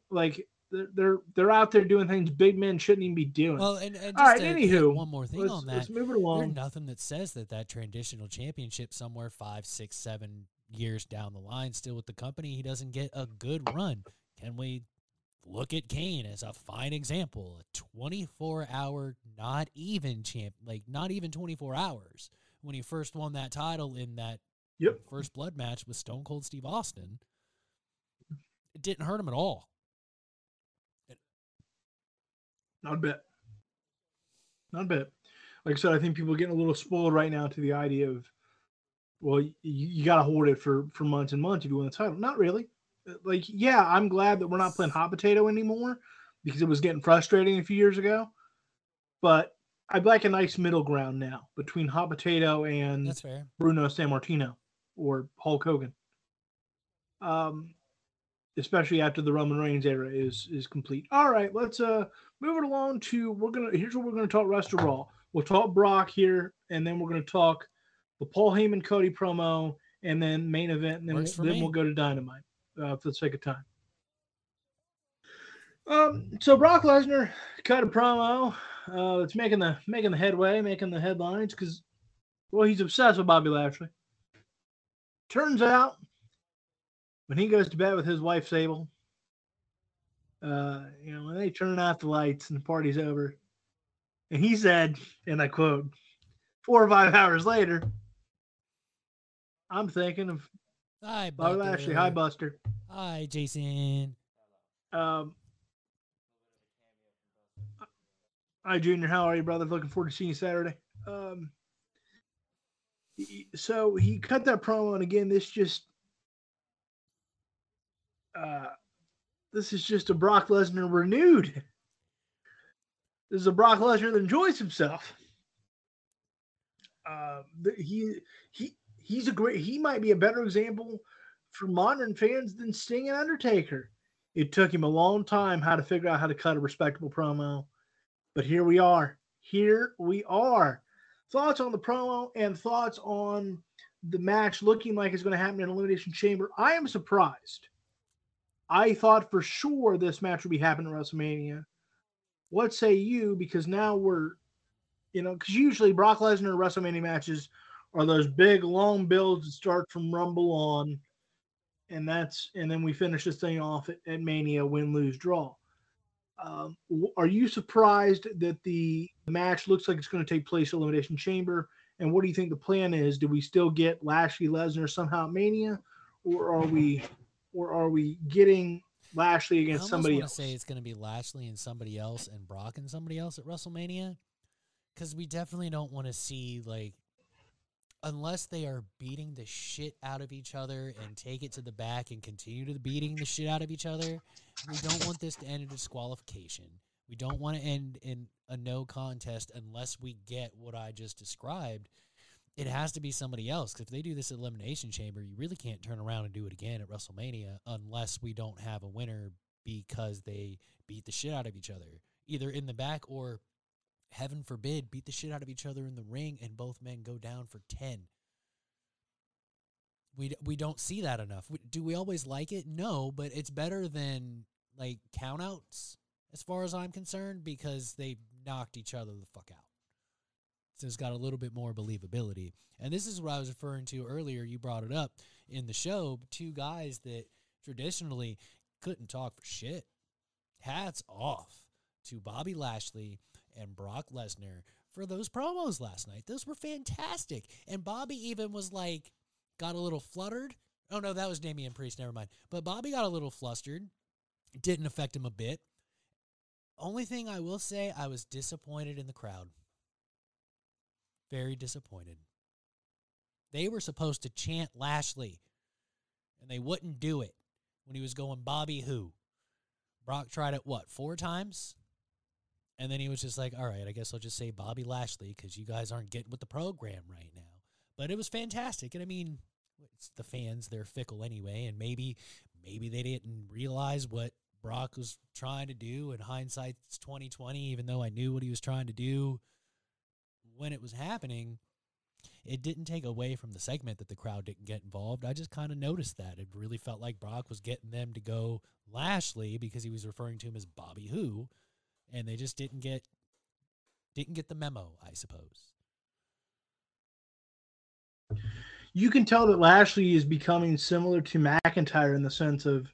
like they're they're they're out there doing things big men shouldn't even be doing. Well, and, and all right. Anywho, one more thing on that. Let's move it along. There's nothing that says that that transitional championship somewhere five, six, seven years down the line, still with the company, he doesn't get a good run. Can we look at Kane as a fine example? A 24 hour, not even champ, like not even 24 hours when he first won that title in that yep. first blood match with Stone Cold Steve Austin. It didn't hurt him at all. Not a bit. Not a bit. Like I said, I think people are getting a little spoiled right now to the idea of, well, you, you got to hold it for for months and months if you win the title. Not really. Like, yeah, I'm glad that we're not playing hot potato anymore because it was getting frustrating a few years ago. But I'd like a nice middle ground now between hot potato and That's fair. Bruno Sammartino or Hulk Hogan. Um, especially after the Roman Reigns era is is complete. All right, let's uh move it along to we're gonna here's what we're gonna talk rest of Raw. We'll talk Brock here, and then we're gonna talk the Paul Heyman Cody promo, and then main event, and then, we'll, then we'll go to Dynamite uh, for the sake of time. Um, so Brock Lesnar cut a promo. Uh, it's making the making the headway, making the headlines because, well, he's obsessed with Bobby Lashley. Turns out when he goes to bed with his wife Sable, uh, you know, when they turn off the lights and the party's over, and he said, and I quote, four or five hours later, I'm thinking of Hi, Bobby Lashley. Hi, Buster. Hi, Jason. Um, Hi, Junior. How are you, brother? Looking forward to seeing you Saturday. Um, so he cut that promo, and again, this just uh, this is just a Brock Lesnar renewed. This is a Brock Lesnar that enjoys himself. Uh, he he's a great. He might be a better example for modern fans than Sting and Undertaker. It took him a long time how to figure out how to cut a respectable promo. But here we are. Here we are. Thoughts on the promo and thoughts on the match looking like it's going to happen in Elimination Chamber. I am surprised. I thought for sure this match would be happening at WrestleMania. What say you? Because now we're, you know, because usually Brock Lesnar WrestleMania matches are those big long builds that start from Rumble on, and that's and then we finish this thing off at, at Mania, win, lose, draw. Um, are you surprised that the match looks like it's going to take place at Elimination Chamber? And what do you think the plan is? Do we still get Lashley Lesnar somehow at Mania, or are we, or are we getting Lashley against somebody else? Say it's going to be Lashley and somebody else, and Brock and somebody else at WrestleMania, because we definitely don't want to see like unless they are beating the shit out of each other and take it to the back and continue to beating the shit out of each other, we don't want this to end in disqualification. We don't want to end in a no contest unless we get what I just described. It has to be somebody else because if they do this elimination chamber, you really can't turn around and do it again at WrestleMania unless we don't have a winner because they beat the shit out of each other, either in the back or heaven forbid, beat the shit out of each other in the ring and both men go down for 10. We, we don't see that enough. Do we always like it? No, but it's better than like countouts as far as I'm concerned because they knocked each other the fuck out. So it's got a little bit more believability. And this is what I was referring to earlier. You brought it up in the show. Two guys that traditionally couldn't talk for shit. Hats off to Bobby Lashley and Brock Lesnar for those promos last night. Those were fantastic. And Bobby even was like, got a little fluttered. Oh, no, that was Damian Priest. Never mind. But Bobby got a little flustered. Didn't affect him a bit. Only thing I will say, I was disappointed in the crowd. Very disappointed. They were supposed to chant Lashley, and they wouldn't do it when he was going Bobby who. Brock tried it, what, four times? And then he was just like, all right, I guess I'll just say Bobby Lashley because you guys aren't getting with the program right now. But it was fantastic. And I mean, it's the fans, they're fickle anyway. And maybe, maybe they didn't realize what Brock was trying to do. In hindsight, it's 2020, even though I knew what he was trying to do when it was happening. It didn't take away from the segment that the crowd didn't get involved. I just kind of noticed that. It really felt like Brock was getting them to go Lashley because he was referring to him as Bobby Who and they just didn't get didn't get the memo, I suppose. You can tell that Lashley is becoming similar to McIntyre in the sense of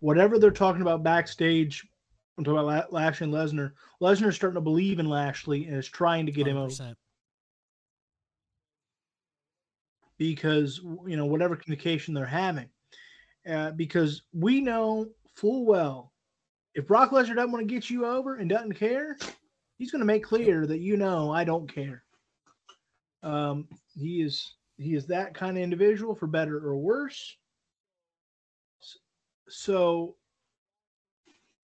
whatever they're talking about backstage. I'm talking about Lashley and Lesnar. Lesnar's starting to believe in Lashley and is trying to get 100%. him over. Because you know whatever communication they're having, uh, because we know full well if Brock Lesnar doesn't want to get you over and doesn't care, he's going to make clear that you know I don't care. Um, he is he is that kind of individual for better or worse. So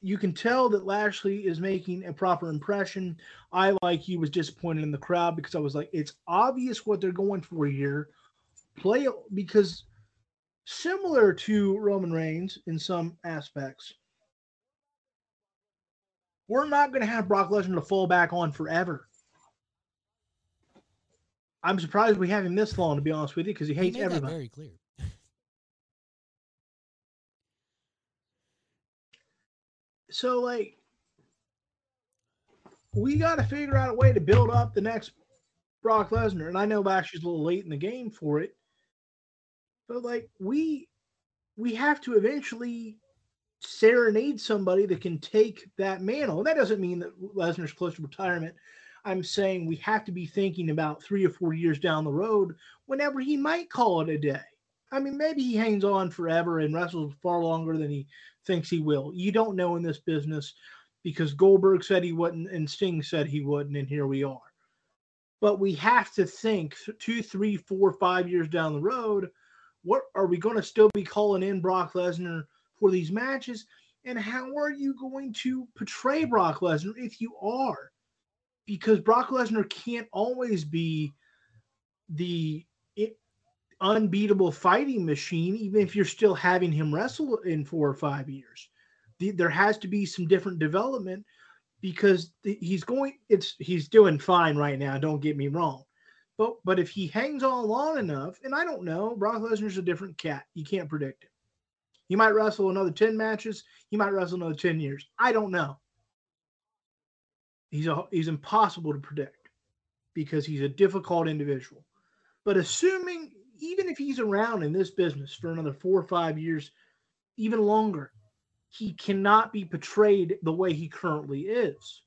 you can tell that Lashley is making a proper impression. I like you was disappointed in the crowd because I was like, it's obvious what they're going for here. Play because similar to Roman Reigns in some aspects, we're not going to have Brock Lesnar to fall back on forever. I'm surprised we have him this long, to be honest with you, because he hates he everybody. very clear. so, like, we got to figure out a way to build up the next Brock Lesnar. And I know Lashley's a little late in the game for it, but like, we we have to eventually serenade somebody that can take that mantle. And that doesn't mean that Lesnar's close to retirement. I'm saying we have to be thinking about three or four years down the road whenever he might call it a day. I mean, maybe he hangs on forever and wrestles far longer than he thinks he will. You don't know in this business. because Goldberg said he wouldn't and Sting said he wouldn't, and here we are. But we have to think two, three, four, five years down the road, what are we going to still be calling in Brock Lesnar for these matches? And how are you going to portray Brock Lesnar if you are? Because Brock Lesnar can't always be the unbeatable fighting machine, even if you're still having him wrestle in four or five years. The, there has to be some different development because he's going. It's he's doing fine right now. Don't get me wrong, but but if he hangs on long enough, and I don't know, Brock Lesnar's a different cat. You can't predict it. He might wrestle another ten matches. He might wrestle another ten years. I don't know. He's a, he's impossible to predict because he's a difficult individual. But assuming even if he's around in this business for another four or five years, even longer, he cannot be portrayed the way he currently is.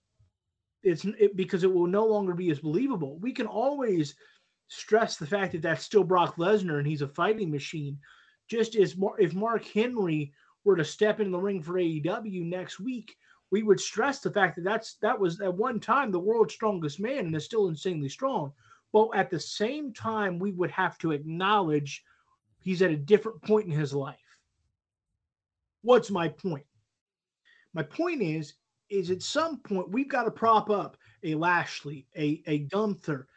It's it, because it will no longer be as believable. We can always stress the fact that that's still Brock Lesnar and he's a fighting machine. Just as if Mark Henry were to step in the ring for AEW next week, we would stress the fact that that's that was at one time the world's strongest man and is still insanely strong. But at the same time, we would have to acknowledge he's at a different point in his life. What's my point? My point is, is at some point we've got to prop up a Lashley, a, a Gunther,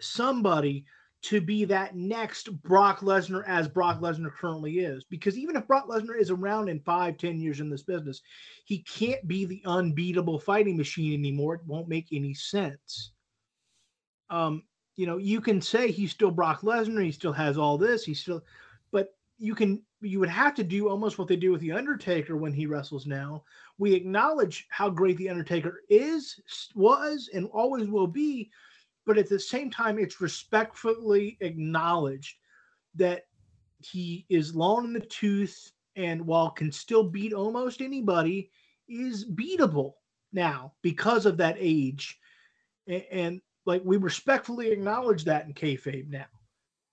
somebody to be that next Brock Lesnar as Brock Lesnar currently is. Because even if Brock Lesnar is around in five, ten years in this business, he can't be the unbeatable fighting machine anymore. It won't make any sense. Um, you know, you can say he's still Brock Lesnar, he still has all this, he's still, but you can, you would have to do almost what they do with The Undertaker when he wrestles now. We acknowledge how great The Undertaker is, was, and always will be, but at the same time, it's respectfully acknowledged that he is long in the tooth and while can still beat almost anybody, is beatable now because of that age. And like we respectfully acknowledge that in kayfabe now.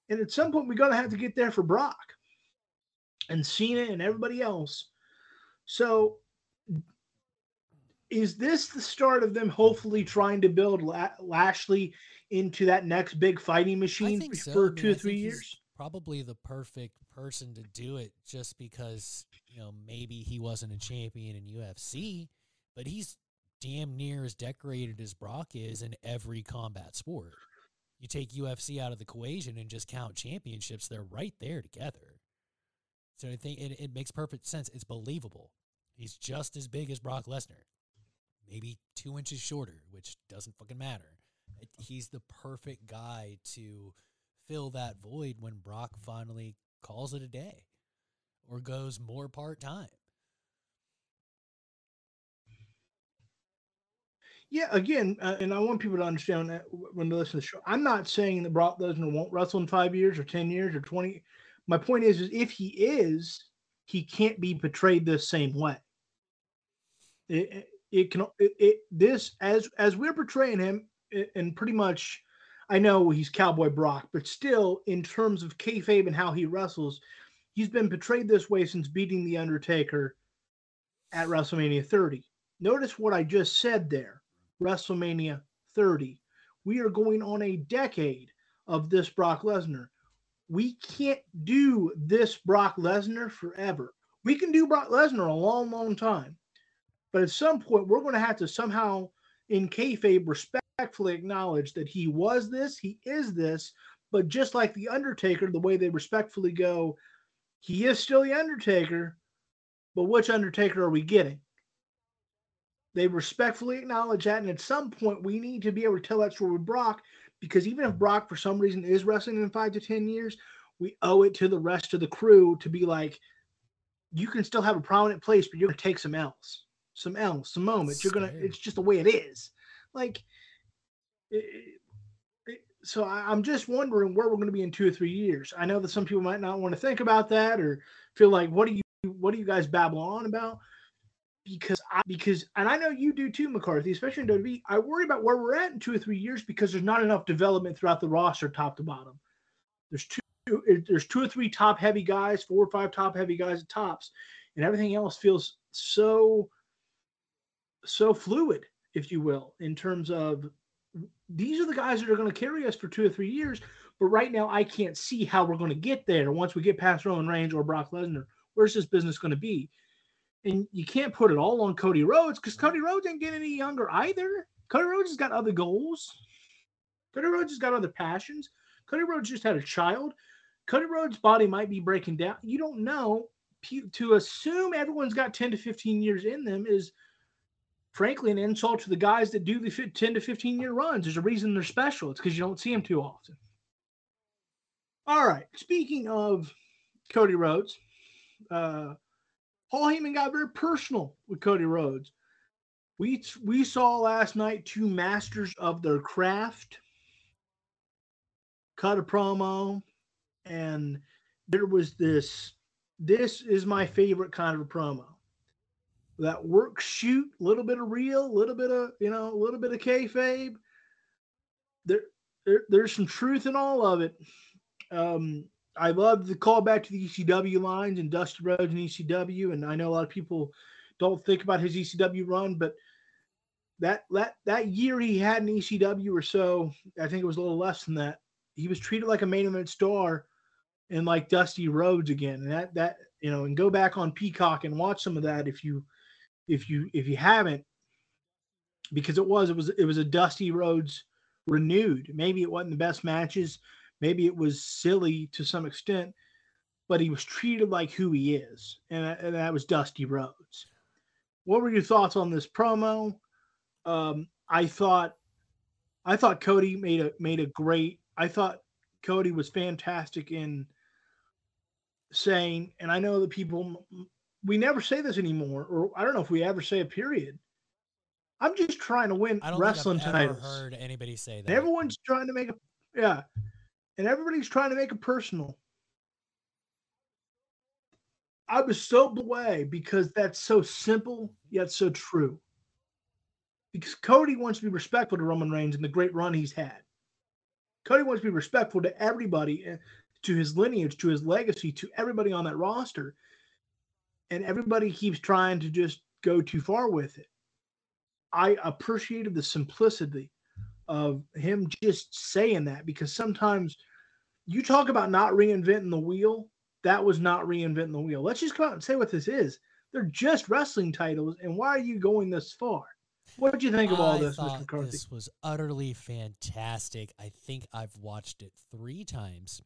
And at some point, we're going to have to get there for Brock and Cena and everybody else. So, is this the start of them hopefully trying to build Lashley into that next big fighting machine so. for I mean, two or three years? Probably the perfect person to do it just because, you know, maybe he wasn't a champion in UFC, but he's damn near as decorated as Brock is in every combat sport. You take UFC out of the equation and just count championships, they're right there together. So I think it, it makes perfect sense. It's believable. He's just as big as Brock Lesnar, maybe two inches shorter, which doesn't fucking matter. He's the perfect guy to fill that void when Brock finally calls it a day or goes more part time. Yeah, again, uh, and I want people to understand that when they listen to the show, I'm not saying that Brock Lesnar won't wrestle in five years or ten years or twenty. My point is, is if he is, he can't be portrayed the same way. It, it can it, it this as as we're portraying him, and pretty much, I know he's Cowboy Brock, but still, in terms of kayfabe and how he wrestles, he's been portrayed this way since beating the Undertaker at WrestleMania 30. Notice what I just said there WrestleMania 30. We are going on a decade of this Brock Lesnar. We can't do this Brock Lesnar forever. We can do Brock Lesnar a long, long time. But at some point, we're going to have to somehow, in kayfabe, respectfully acknowledge that he was this, he is this. But just like The Undertaker, the way they respectfully go, he is still The Undertaker, but which Undertaker are we getting? They respectfully acknowledge that. And at some point, we need to be able to tell that story with Brock because even if Brock, for some reason, is wrestling in five to 10 years, we owe it to the rest of the crew to be like, you can still have a prominent place, but you're going to take some else, some else, some moments. You're to, it's just the way it is. Like, it, it, so I, I'm just wondering where we're going to be in two or three years. I know that some people might not want to think about that or feel like, what do you, what do you guys babble on about? because I because and I know you do too, McCarthy, especially in WWE. I worry about where we're at in two or three years because there's not enough development throughout the roster, top to bottom. There's two there's two or three top heavy guys, four or five top heavy guys at tops, and everything else feels so so fluid, if you will, in terms of these are the guys that are going to carry us for two or three years. But right now, I can't see how we're going to get there once we get past Roman Reigns or Brock Lesnar. Where's this business going to be? And you can't put it all on Cody Rhodes because Cody Rhodes ain't getting any younger either. Cody Rhodes has got other goals. Cody Rhodes has got other passions. Cody Rhodes just had a child. Cody Rhodes' body might be breaking down. You don't know. To assume everyone's got 10 to 15 years in them is, frankly, an insult to the guys that do the 10 to 15 year runs. There's a reason they're special. It's because you don't see them too often. All right. Speaking of Cody Rhodes, uh, Paul Heyman got very personal with Cody Rhodes. We we saw last night two masters of their craft cut a promo, and there was this. This is my favorite kind of a promo. That work shoot, a little bit of real, a little bit of you know, a little bit of kayfabe. There, there there's some truth in all of it. Um, I love the callback to the ECW lines and Dusty Rhodes and ECW, and I know a lot of people don't think about his ECW run, but that that that year he had an ECW or so, I think it was a little less than that. He was treated like a main event star, and like Dusty Rhodes again. And that that you know, and go back on Peacock and watch some of that if you if you if you haven't, because it was it was it was a Dusty Rhodes renewed. Maybe it wasn't the best matches. Maybe it was silly to some extent, but he was treated like who he is, and, and that was Dusty Rhodes. What were your thoughts on this promo? Um, I thought, I thought Cody made a made a great. I thought Cody was fantastic in saying, and I know that people we never say this anymore, or I don't know if we ever say a period. I'm just trying to win I don't wrestling think I've titles. ever heard anybody say that. And everyone's trying to make a yeah, and everybody's trying to make it personal. I was so blown away because that's so simple yet so true. Because Cody wants to be respectful to Roman Reigns and the great run he's had. Cody wants to be respectful to everybody, eh, to his lineage, to his legacy, to everybody on that roster. And everybody keeps trying to just go too far with it. I appreciated the simplicity of him just saying that because sometimes you talk about not reinventing the wheel. That was not reinventing the wheel. Let's just come out and say what this is. They're just wrestling titles, and why are you going this far? What did you think of all I this, Mr. McCarthy? This was utterly fantastic. I think I've watched it three times.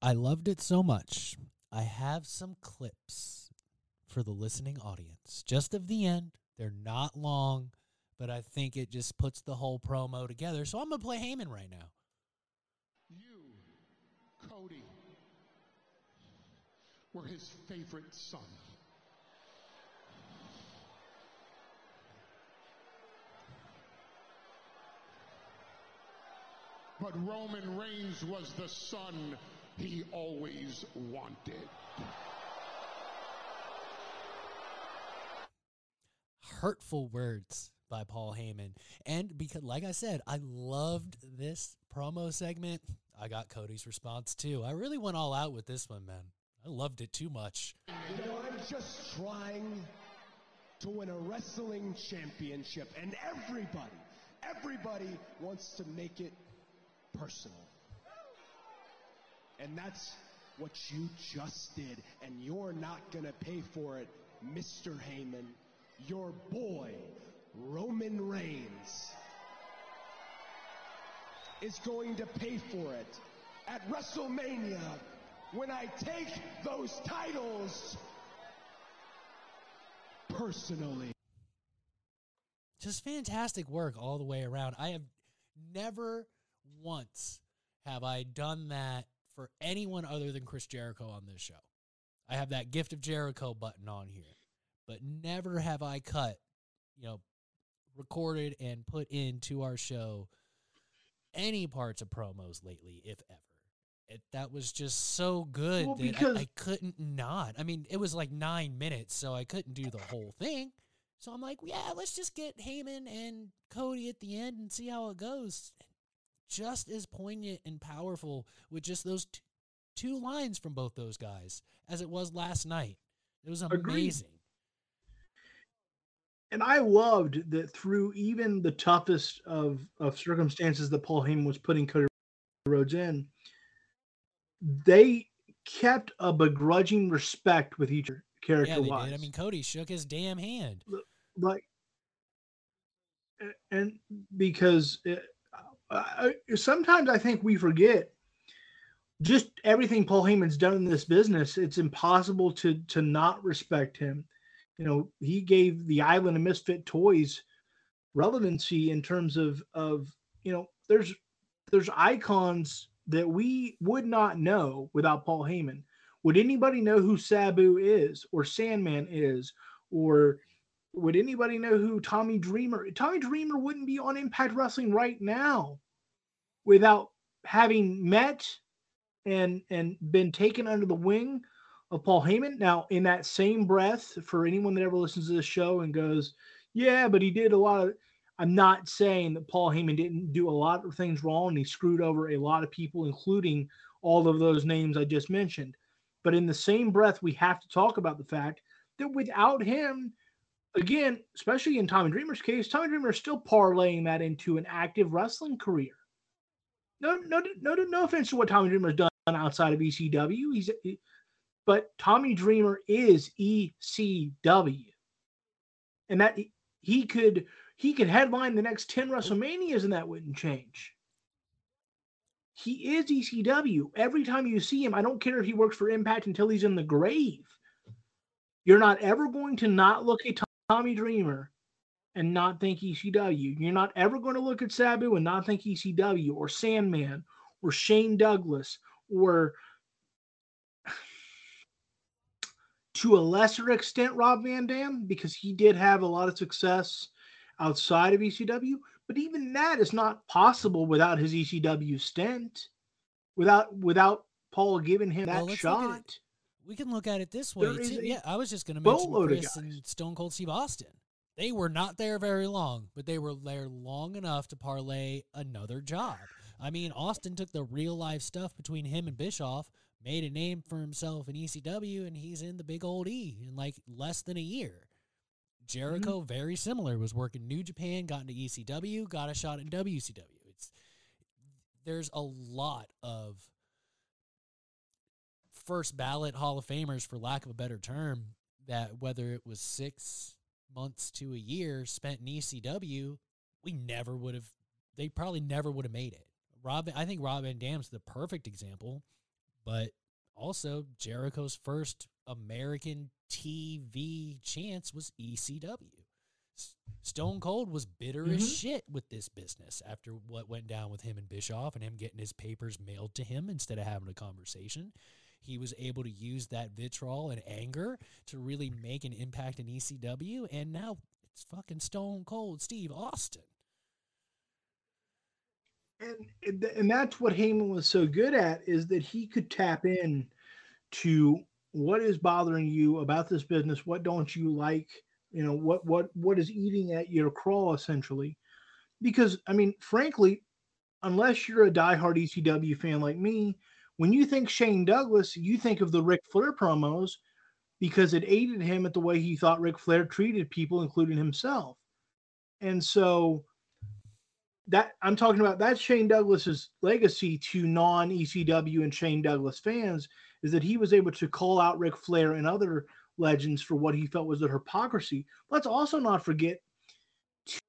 I loved it so much. I have some clips for the listening audience, just of the end. They're not long, but I think it just puts the whole promo together. So I'm gonna play Heyman right now. You, Cody, were his favorite son. But Roman Reigns was the son he always wanted. Hurtful words by Paul Heyman. And because, like I said, I loved this promo segment. I got Cody's response too. I really went all out with this one, man. I loved it too much. You know, I'm just trying to win a wrestling championship, and everybody, everybody wants to make it personal. And that's what you just did, and you're not gonna pay for it, Mr. Heyman. Your boy, Roman Reigns, is going to pay for it at WrestleMania when I take those titles personally. Just fantastic work all the way around. I have never once have I done that for anyone other than Chris Jericho on this show. I have that gift of Jericho button on here, but never have I cut, you know, recorded and put into our show any parts of promos lately, if ever. It, that was just so good Well, that I- I, couldn't not. I mean, it was like nine minutes, so I couldn't do the whole thing. So I'm like, yeah, let's just get Heyman and Cody at the end and see how it goes. Just as poignant and powerful with just those t- two lines from both those guys as it was last night. It was Agreed. And I loved that through even the toughest of of circumstances that Paul Heyman was putting Cody Rhodes in, they kept a begrudging respect with each character Yeah, they wise. did. I mean, Cody shook his damn hand. like and because it, I- sometimes I think we forget just everything Paul Heyman's done in this business. It's impossible to to not respect him. You know, he gave the Island of Misfit Toys relevancy in terms of of you know there's there's icons that we would not know without Paul Heyman. Would anybody know who Sabu is or Sandman is or would anybody know who Tommy Dreamer? Tommy Dreamer wouldn't be on Impact Wrestling right now without having met and and been taken under the wing of Paul Heyman. Now, in that same breath, for anyone that ever listens to this show and goes, "Yeah, but he did a lot of," I'm not saying that Paul Heyman didn't do a lot of things wrong and he screwed over a lot of people, including all of those names I just mentioned. But in the same breath, we have to talk about the fact that without him, again, especially in Tommy Dreamer's case, Tommy Dreamer is still parlaying that into an active wrestling career. No, no, no, no offense to what Tommy Dreamer has done outside of ECW. He's, but Tommy Dreamer is ECW, and that he could he could headline the next ten WrestleManias, and that wouldn't change. He is ECW. Every time you see him, I don't care if he works for Impact until he's in the grave. You're not ever going to not look at Tommy Dreamer and not think ECW. You're not ever going to look at Sabu and not think ECW or Sandman or Shane Douglas or to a lesser extent Rob Van Dam because he did have a lot of success outside of ECW. But even that is not possible without his ECW stint, without without Paul giving him Well, that let's look at it shot. We can look at it this way too. Yeah, I was just going to mention Chris and Stone Cold Steve Austin. They were not there very long, but they were there long enough to parlay another job. I mean, Austin took the real life stuff between him and Bischoff, made a name for himself in ECW, and he's in the big old E in like less than a year. Jericho, mm-hmm. very similar, was working New Japan, got into ECW, got a shot in WCW. It's there's a lot of first ballot Hall of Famers, for lack of a better term, that whether it was six months to a year spent in ECW, we never would have. They probably never would have made it. Rob, I think Rob Van Dam's the perfect example, but also Jericho's first American TV chance was ECW. Stone Cold was bitter as Mhm. shit with this business after what went down with him and Bischoff and him getting his papers mailed to him instead of having a conversation. He was able to use that vitriol and anger to really make an impact in ECW, and now it's fucking Stone Cold Steve Austin. And and that's what Heyman was so good at is that he could tap in to what is bothering you about this business, what don't you like, you know, what what what is eating at your craw essentially. Because I mean, frankly, unless you're a diehard ECW fan like me, when you think Shane Douglas, you think of the Ric Flair promos because it aided him at the way he thought Ric Flair treated people, including himself. And so that I'm talking about that's Shane Douglas's legacy to non ECW and Shane Douglas fans is that he was able to call out Ric Flair and other legends for what he felt was their hypocrisy. Let's also not forget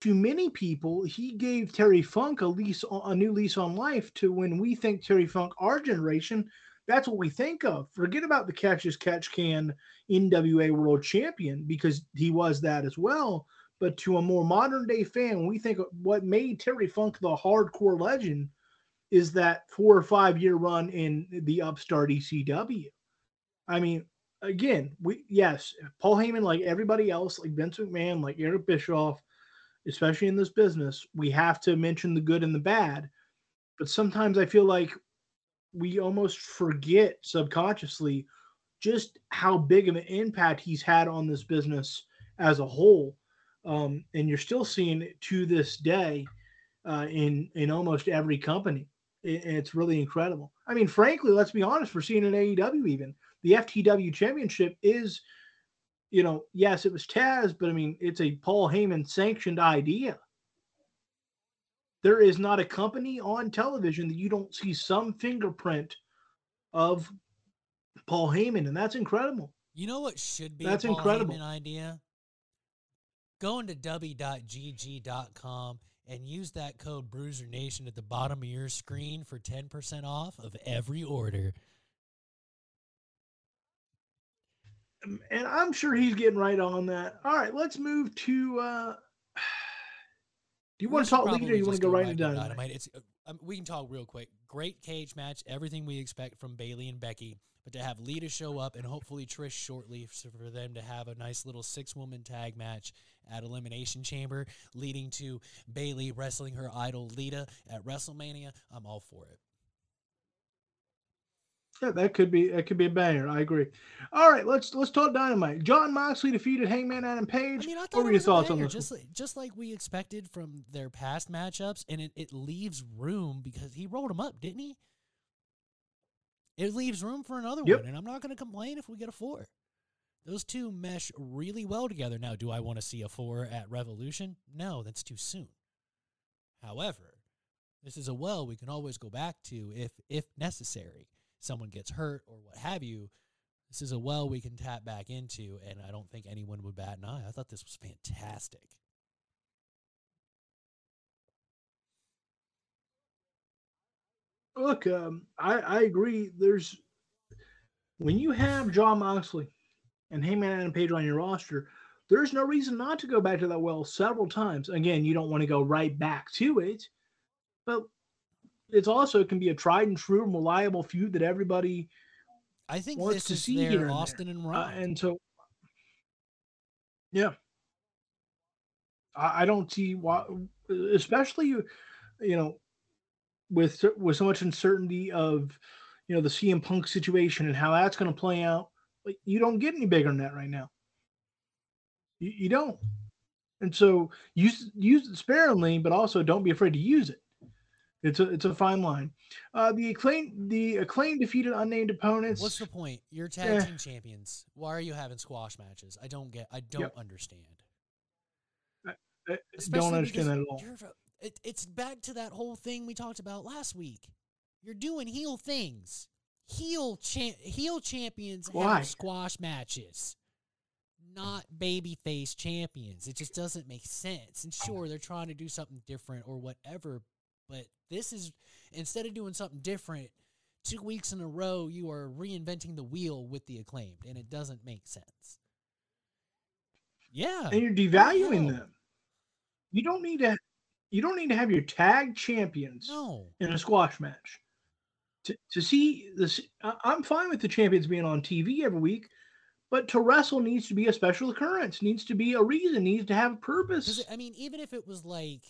to many people, he gave Terry Funk a lease, a new lease on life. To when we think Terry Funk, our generation, that's what we think of. Forget about the catch as catch can NWA World Champion because he was that as well. But to a more modern day fan, we think what made Terry Funk the hardcore legend is that four or five year run in the upstart ECW. I mean, again, we yes, Paul Heyman, like everybody else, like Vince McMahon, like Eric Bischoff, especially in this business, we have to mention the good and the bad. But sometimes I feel like we almost forget subconsciously just how big of an impact he's had on this business as a whole. Um, and you're still seeing it to this day uh, in in almost every company. It, it's really incredible. I mean, frankly, let's be honest. We're seeing in AEW even the FTW Championship is you know, yes, it was Taz, but I mean, it's a Paul Heyman sanctioned idea. There is not a company on television that you don't see some fingerprint of Paul Heyman, and that's incredible. You know what should be That's a Paul incredible. Heyman idea? Go into w.gg.com and use that code Bruiser Nation at the bottom of your screen for 10% off of every order. And I'm sure he's getting right on that. All right, let's move to. uh Do you want to talk lead or you want to go right to into Dynamite? Dynamite. It's, uh, um, we can talk real quick. Great cage match, everything we expect from Bayley and Becky, but to have Lita show up and hopefully Trish shortly for them to have a nice little six woman tag match at Elimination Chamber, leading to Bayley wrestling her idol Lita at WrestleMania. I'm all for it. Yeah, that could be that could be a banger. I agree. All right, let's let's talk Dynamite. Jon Moxley defeated Hangman Adam Page. I mean, I what were your thoughts on this? just like, just like we expected from their past matchups, and it, it leaves room because he rolled him up, didn't he? It leaves room for another Yep. one, and I'm not going to complain if we get a four. Those two mesh really well together. Now, do I want to see a four at Revolution? No, that's too soon. However, this is a well we can always go back to if if necessary. Someone gets hurt or what have you. This is a well we can tap back into, and I don't think anyone would bat an eye. I thought this was fantastic. Look, um, I I agree. There's when you have Jon Moxley and Hangman Adam Page on your roster, there's no reason not to go back to that well several times. Again, you don't want to go right back to it, but it's also it can be a tried and true, reliable feud that everybody I think wants this to is see here and. Austin and Uh, Ron. and so, yeah, I, I don't see why, especially you know, with with so much uncertainty of you know the CM Punk situation and how that's going to play out. Like you don't get any bigger than that right now. You, you don't, and so use use it sparingly, but also don't be afraid to use it. It's a it's a fine line. Uh, the acclaim the acclaim defeated unnamed opponents. What's the point? You're tag Eh. team champions. Why are you having squash matches? I don't get. I don't understand. I- I don't understand that at all. It, it's back to that whole thing we talked about last week. You're doing heel things. Heel cha- heel champions Why? have squash matches, not babyface champions. It just doesn't make sense. And sure, they're trying to do something different or whatever, but this is instead of doing something different, two weeks in a row you are reinventing the wheel with the acclaimed, and it doesn't make sense. Yeah, and you're devaluing them. You don't need to. You don't need to have your tag champions no. in a squash match. To, to see this, I'm fine with the champions being on TV every week, but to wrestle needs to be a special occurrence. Needs to be a reason. Needs to have a purpose. I mean, even if it was like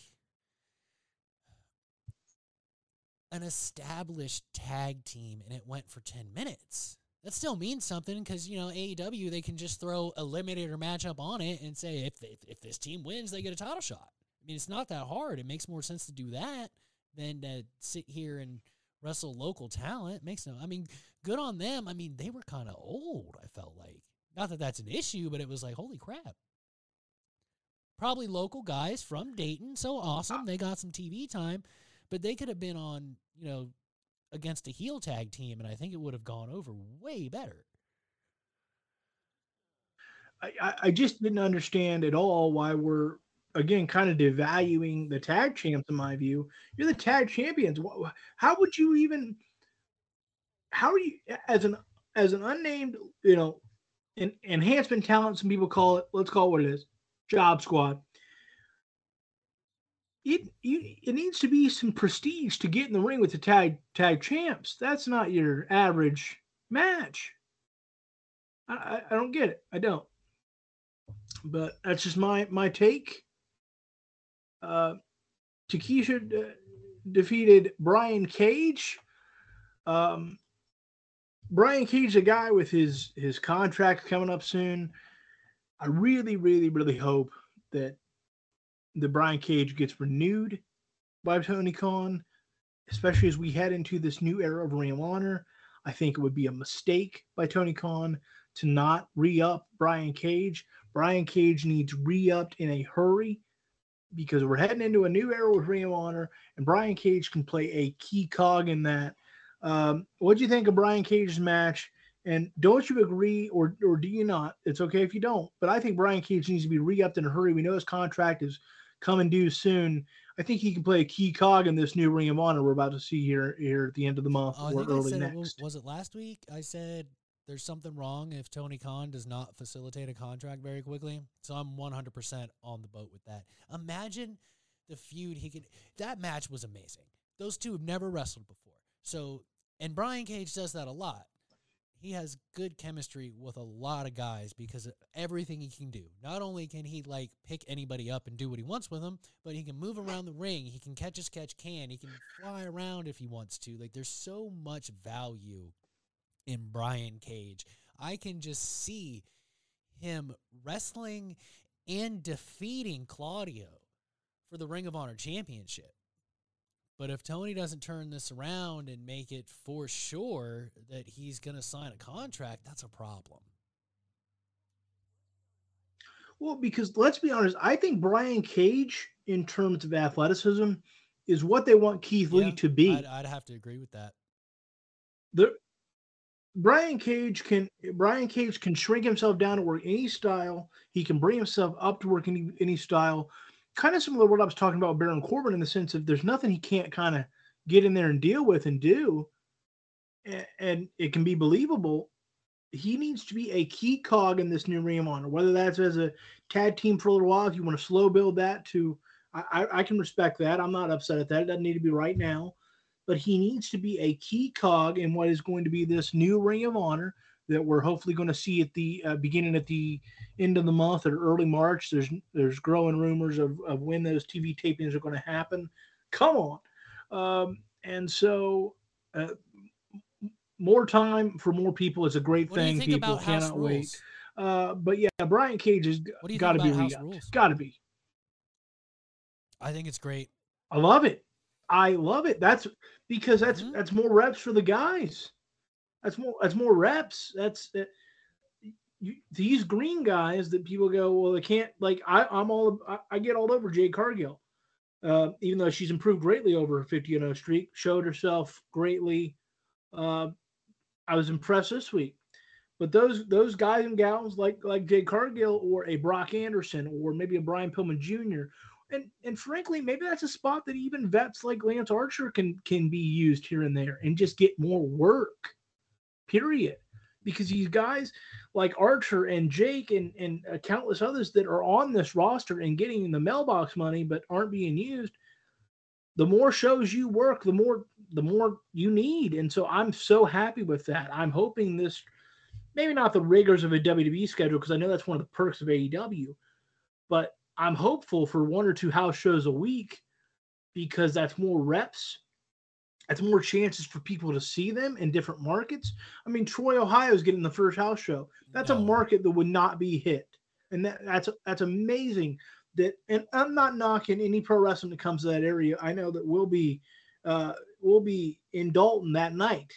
an established tag team and it went for 10 minutes, that still means something because, you know, AEW, they can just throw a limited eliminator matchup on it and say, if, if, if this team wins, they get a title shot. I mean, it's not that hard. It makes more sense to do that than to sit here and wrestle local talent. Makes no, I mean, good on them. I mean, they were kind of old, I felt like. Not that that's an issue, but it was like, holy crap probably local guys from Dayton. So awesome. They got some TV time, but they could have been on, you know, against a heel tag team, and I think it would have gone over way better. I, I, just didn't understand at all why we're again kind of devaluing the tag champs. In my view, you're the tag champions. How would you even? How are you as an as an unnamed you know, an enhancement talent? Some people call it. Let's call it what it is. Job squad. It you, it needs to be some prestige to get in the ring with the tag tag champs. That's not your average match. I, I, don't get it. I don't but that's just my my take. Uh, Takeshita de- defeated Brian Cage. Um, Brian Cage, a guy with his his contract coming up soon. I really, really, really hope that the Brian Cage gets renewed by Tony Khan, especially as we head into this new era of Ring of Honor. I think it would be a mistake by Tony Khan to not re-up Brian Cage. Brian Cage needs re-upped in a hurry because we're heading into a new era with Ring of Honor, and Brian Cage can play a key cog in that. Um, what do you think of Brian Cage's match? And don't you agree, or or do you not? It's okay if you don't, but I think Brian Cage needs to be re-upped in a hurry. We know his contract is coming due soon. I think he can play a key cog in this new Ring of Honor we're about to see here here at the end of the month Oh, or early it next. was, was it last week? I said there's something wrong if Tony Khan does not facilitate a contract very quickly. So I'm 100% on the boat with that. Imagine the feud he could. That match was amazing. Those two have never wrestled before. So, and Brian Cage does that a lot. He has good chemistry with a lot of guys because of everything he can do. Not only can he like pick anybody up and do what he wants with them, but he can move around the ring. He can catch as catch can. He can fly around if he wants to. Like there's so much value in Brian Cage. I can just see him wrestling and defeating Claudio for the Ring of Honor Championship. But if Tony doesn't turn this around and make it for sure that he's going to sign a contract, that's a problem. Well, because let's be honest, I think Brian Cage, in terms of athleticism, is what they want Keith Lee to be. I'd, I'd have to agree with that. the Brian Cage can Brian Cage can shrink himself down to work any style. He can bring himself up to work any any style. Kind of similar to what I was talking about Baron Corbin in the sense of there's nothing he can't kind of get in there and deal with and do, and, it can be believable. He needs to be a key cog in this new Ring of Honor, whether that's as a tag team for a little while. If you want to slow build that to, I, I can respect that. I'm not upset at that. It doesn't need to be right now but he needs to be a key cog in what is going to be this new Ring of Honor that we're hopefully going to see at the uh, beginning at the end of the month or early March. There's there's growing rumors of, of when those TV tapings are going to happen. Come on, um, and so uh, more time for more people is a great What thing. People cannot wait. Rules? Uh, but yeah, Brian Cage has What do you got to be re-upped. Got to be. I think it's great. I love it. I love it. That's because that's Mhm. that's more reps for the guys. That's more that's more reps. That's that. You, these green guys that people go, well, they can't like. I, I'm all I, I get all over Jade Cargill, uh, even though she's improved greatly over her 50 and 0 streak, showed herself greatly. Uh, I was impressed this week. But those those guys and gals like like Jade Cargill or a Brock Anderson or maybe a Brian Pillman Jr. And and frankly, maybe that's a spot that even vets like Lance Archer can can be used here and there and just get more work. Period. Because these guys like Archer and Jake and and uh, countless others that are on this roster and getting the mailbox money but aren't being used, the more shows you work, the more the more you need. And so I'm so happy with that. I'm hoping this maybe not the rigors of a WWE schedule because I know that's one of the perks of AEW, but I'm hopeful for one or two house shows a week because that's more reps. That's more chances for people to see them in different markets. I mean, Troy, Ohio is getting the first house show. That's a market that would not be hit, and that, that's that's amazing. That and I'm not knocking any pro wrestling that comes to that area. I know that we'll be uh, we'll be in Dalton that night,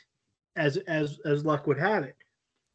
as as as luck would have it.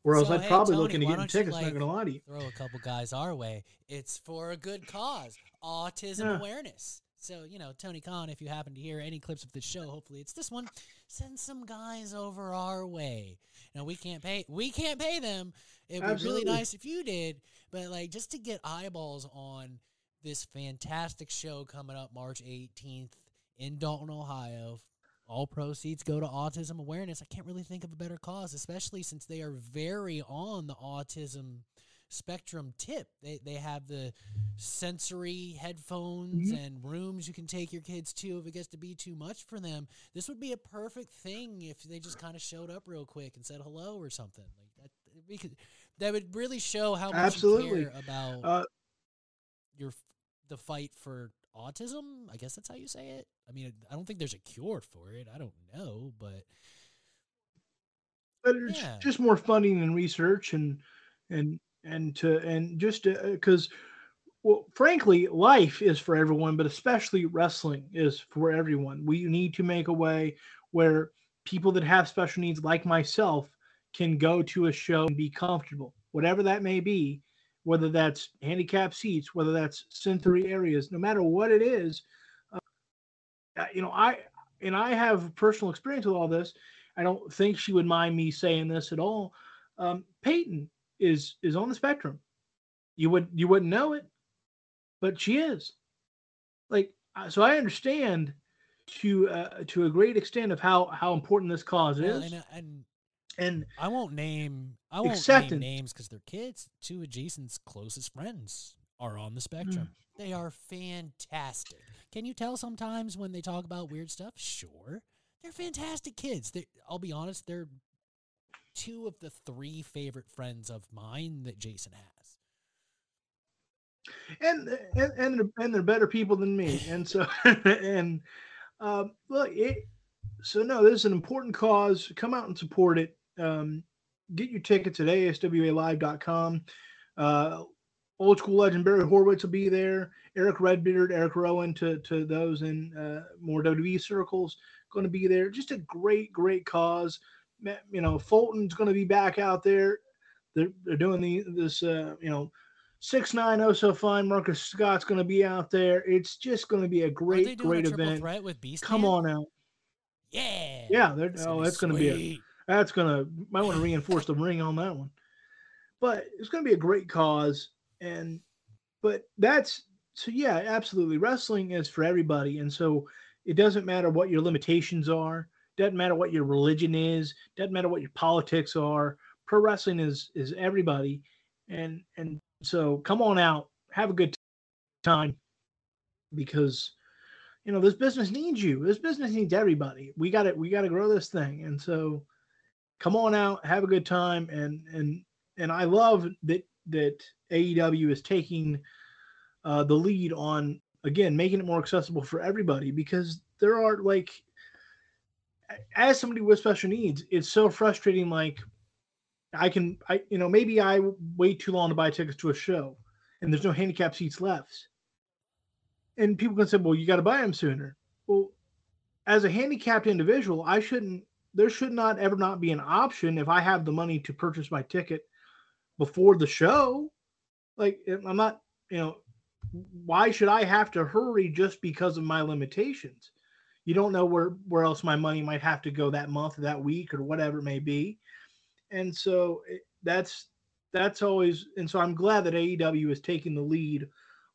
Or else So, I'd hey, probably Tony, looking to get tickets. like, not gonna lie to you. Throw a couple guys our way. It's for a good cause autism Yeah. awareness. So, you know, Tony Khan, if you happen to hear any clips of this show, hopefully it's this one, send some guys over our way. Now we can't pay we can't pay them. It would be really nice if you did, but like just to get eyeballs on this fantastic show coming up March 18th in Dalton, Ohio. All proceeds go to autism awareness. I can't really think of a better cause, especially since they are very on the autism spectrum tip. They they have the sensory headphones Mhm. and rooms you can take your kids to if it gets to be too much for them. This would be a perfect thing if they just kind of showed up real quick and said hello or something. Like that we could that would really show how much Absolutely. you care about Uh, your the fight for autism. I guess that's how you say it. I mean, I don't think there's a cure for it. I don't know, but but it's Yeah. just more funding and research and and and to and just because well frankly life is for everyone but especially wrestling is for everyone we need to make a way where people that have special needs like myself can go to a show and be comfortable, whatever that may be, whether that's handicap seats, whether that's sensory areas, no matter what it is. Uh, uh, you know, I and I have personal experience with all this. I don't think she would mind me saying this at all. Um, Peyton is is on the spectrum. You would you wouldn't know it, but she is. Like so, I understand to uh, to a great extent of how how important this cause well, is. And, and, and I won't name I won't acceptance. name names because they're kids. Two of Jason's closest friends are on the spectrum. Mm. They are fantastic. Can you tell sometimes when they talk about weird stuff? Sure, they're fantastic kids. They, I'll be honest, they're two of the three favorite friends of mine that Jason has and and and, and they're better people than me and so and um, look, it, so no, this is an important cause. Come out and support it. Um, get your tickets at aswalive.com. Uh, old school legend Barry Horowitz will be there. Eric Redbeard, Eric Rowan to to those in uh, more WWE circles going to be there. Just a great, great cause. You know, Fulton's going to be back out there. They're, they're doing the this uh, you know Six nine oh so fine. Marcus Scott's going to be out there. It's just going to be a great, great a event. Threat with Beast Come on out. Yeah. Yeah. That's oh, that's going to be a. That's going to. Might want to reinforce the ring on that one. But it's going to be a great cause, and but that's so yeah, absolutely. Wrestling is for everybody, and so it doesn't matter what your limitations are. Doesn't matter what your religion is. Doesn't matter what your politics are. Pro wrestling is is everybody, and and so come on out, have a good time because you know this business needs you. This business needs everybody. We got it. We got to grow this thing. And so come on out, have a good time and and and I love that that AEW is taking uh, the lead on again making it more accessible for everybody because there are like as somebody with special needs, it's so frustrating. Like I can, I you know, maybe I wait too long to buy tickets to a show, and there's no handicap seats left. And people can say, "Well, you got to buy them sooner." Well, as a handicapped individual, I shouldn't. There should not ever not be an option if I have the money to purchase my ticket before the show. Like I'm not, you know, why should I have to hurry just because of my limitations? You don't know where where else my money might have to go that month or that week or whatever it may be and so it, that's that's always and so I'm glad that AEW is taking the lead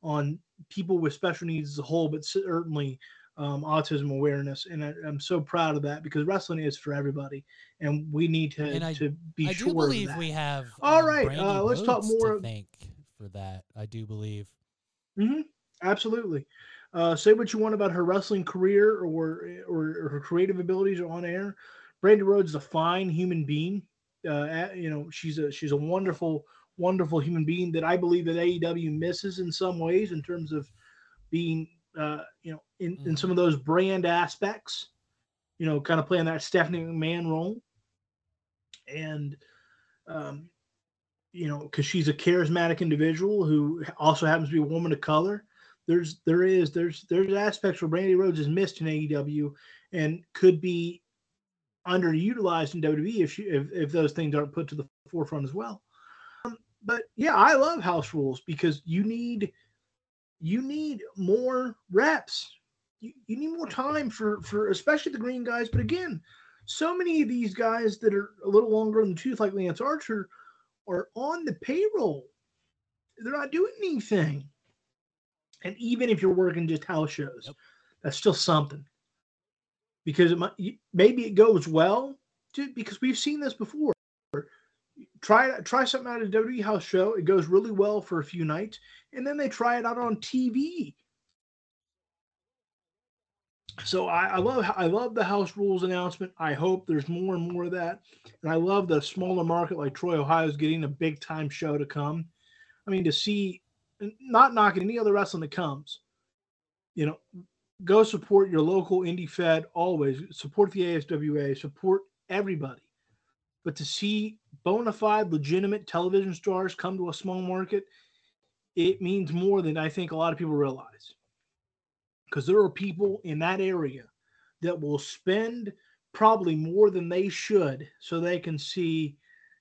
on people with special needs as a whole, but certainly um, autism awareness, and I, am so proud of that because wrestling is for everybody, and we need to I, to be I sure. do believe we have. All um, right, uh, let's talk more. thank for that. I do believe. Mm-hmm. Absolutely. Uh, say what you want about her wrestling career or, or, or her creative abilities on air. Brandi Rhodes is a fine human being uh, you know, she's a she's a wonderful, wonderful human being that I believe that AEW misses in some ways in terms of being, uh, you know, in, mm-hmm. in some of those brand aspects, you know, kind of playing that Stephanie McMahon role, and, um, you know, because she's a charismatic individual who also happens to be a woman of color. There's there is there's there's aspects where Brandi Rhodes is missed in AEW and could be underutilized in WWE if, she, if if those things aren't put to the forefront as well. Um, but yeah, I love house rules because you need you need more reps. You, you need more time for for especially the green guys. But again, so many of these guys that are a little longer in the tooth, like Lance Archer, are on the payroll. They're not doing anything. And even if you're working just house shows, yep. that's still something because it might, maybe it goes well because we've seen this before. Try try something out at a WWE house show. It goes really well for a few nights, and then they try it out on TV. So I, I love I love the house rules announcement. I hope there's more and more of that, and I love the smaller market like Troy, Ohio is getting a big time show to come. I mean, to see, not knocking any other wrestling that comes, you know, go support your local indie fed always. Support the aswa support everybody. But to see bona fide legitimate television stars come to a small market it means more than i think a lot of people realize. Because there are people in that area that will spend probably more than they should so they can see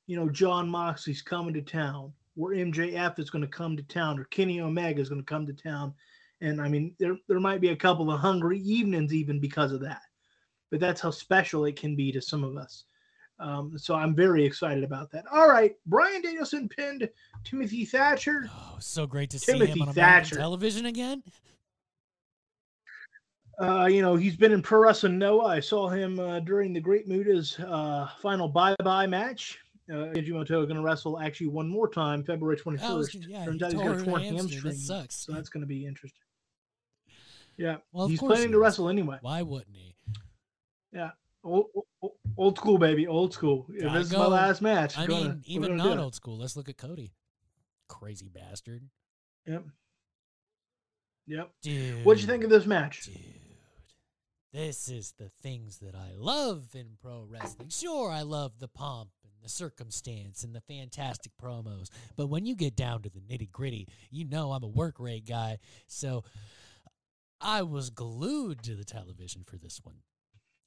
you know, Jon Moxley's coming to town, or MJF is going to come to town, or Kenny Omega is going to come to town. And I mean, there there might be a couple of hungry evenings even because of that. But that's how special it can be to some of us. Um, so I'm very excited about that. All right, Bryan Danielson pinned Timothy Thatcher. Oh, so great to see Timothy him on Thatcher. American television again. Uh, you know, he's been in Pro Wrestling Noah. I saw him uh, during the Great Muta's uh, final bye bye match. Uh, is going to wrestle actually one more time, February 21st. I was- yeah, Turns out he's got a torn hamstring. sucks. So that's going to be interesting. Yeah. Well, he's planning he to wrestle anyway. Why wouldn't he? Old, old, old school, baby. Old school. If this is my last match. I gonna- mean, even not old school. Let's look at Cody. Crazy bastard. Yep. Yep. Dude. What'd you think of this match? Dude. This is the things that I love in pro wrestling. Sure, I love the pomp and the circumstance and the fantastic promos. But when you get down to the nitty gritty, you know I'm a work rate guy. So I was glued to the television for this one.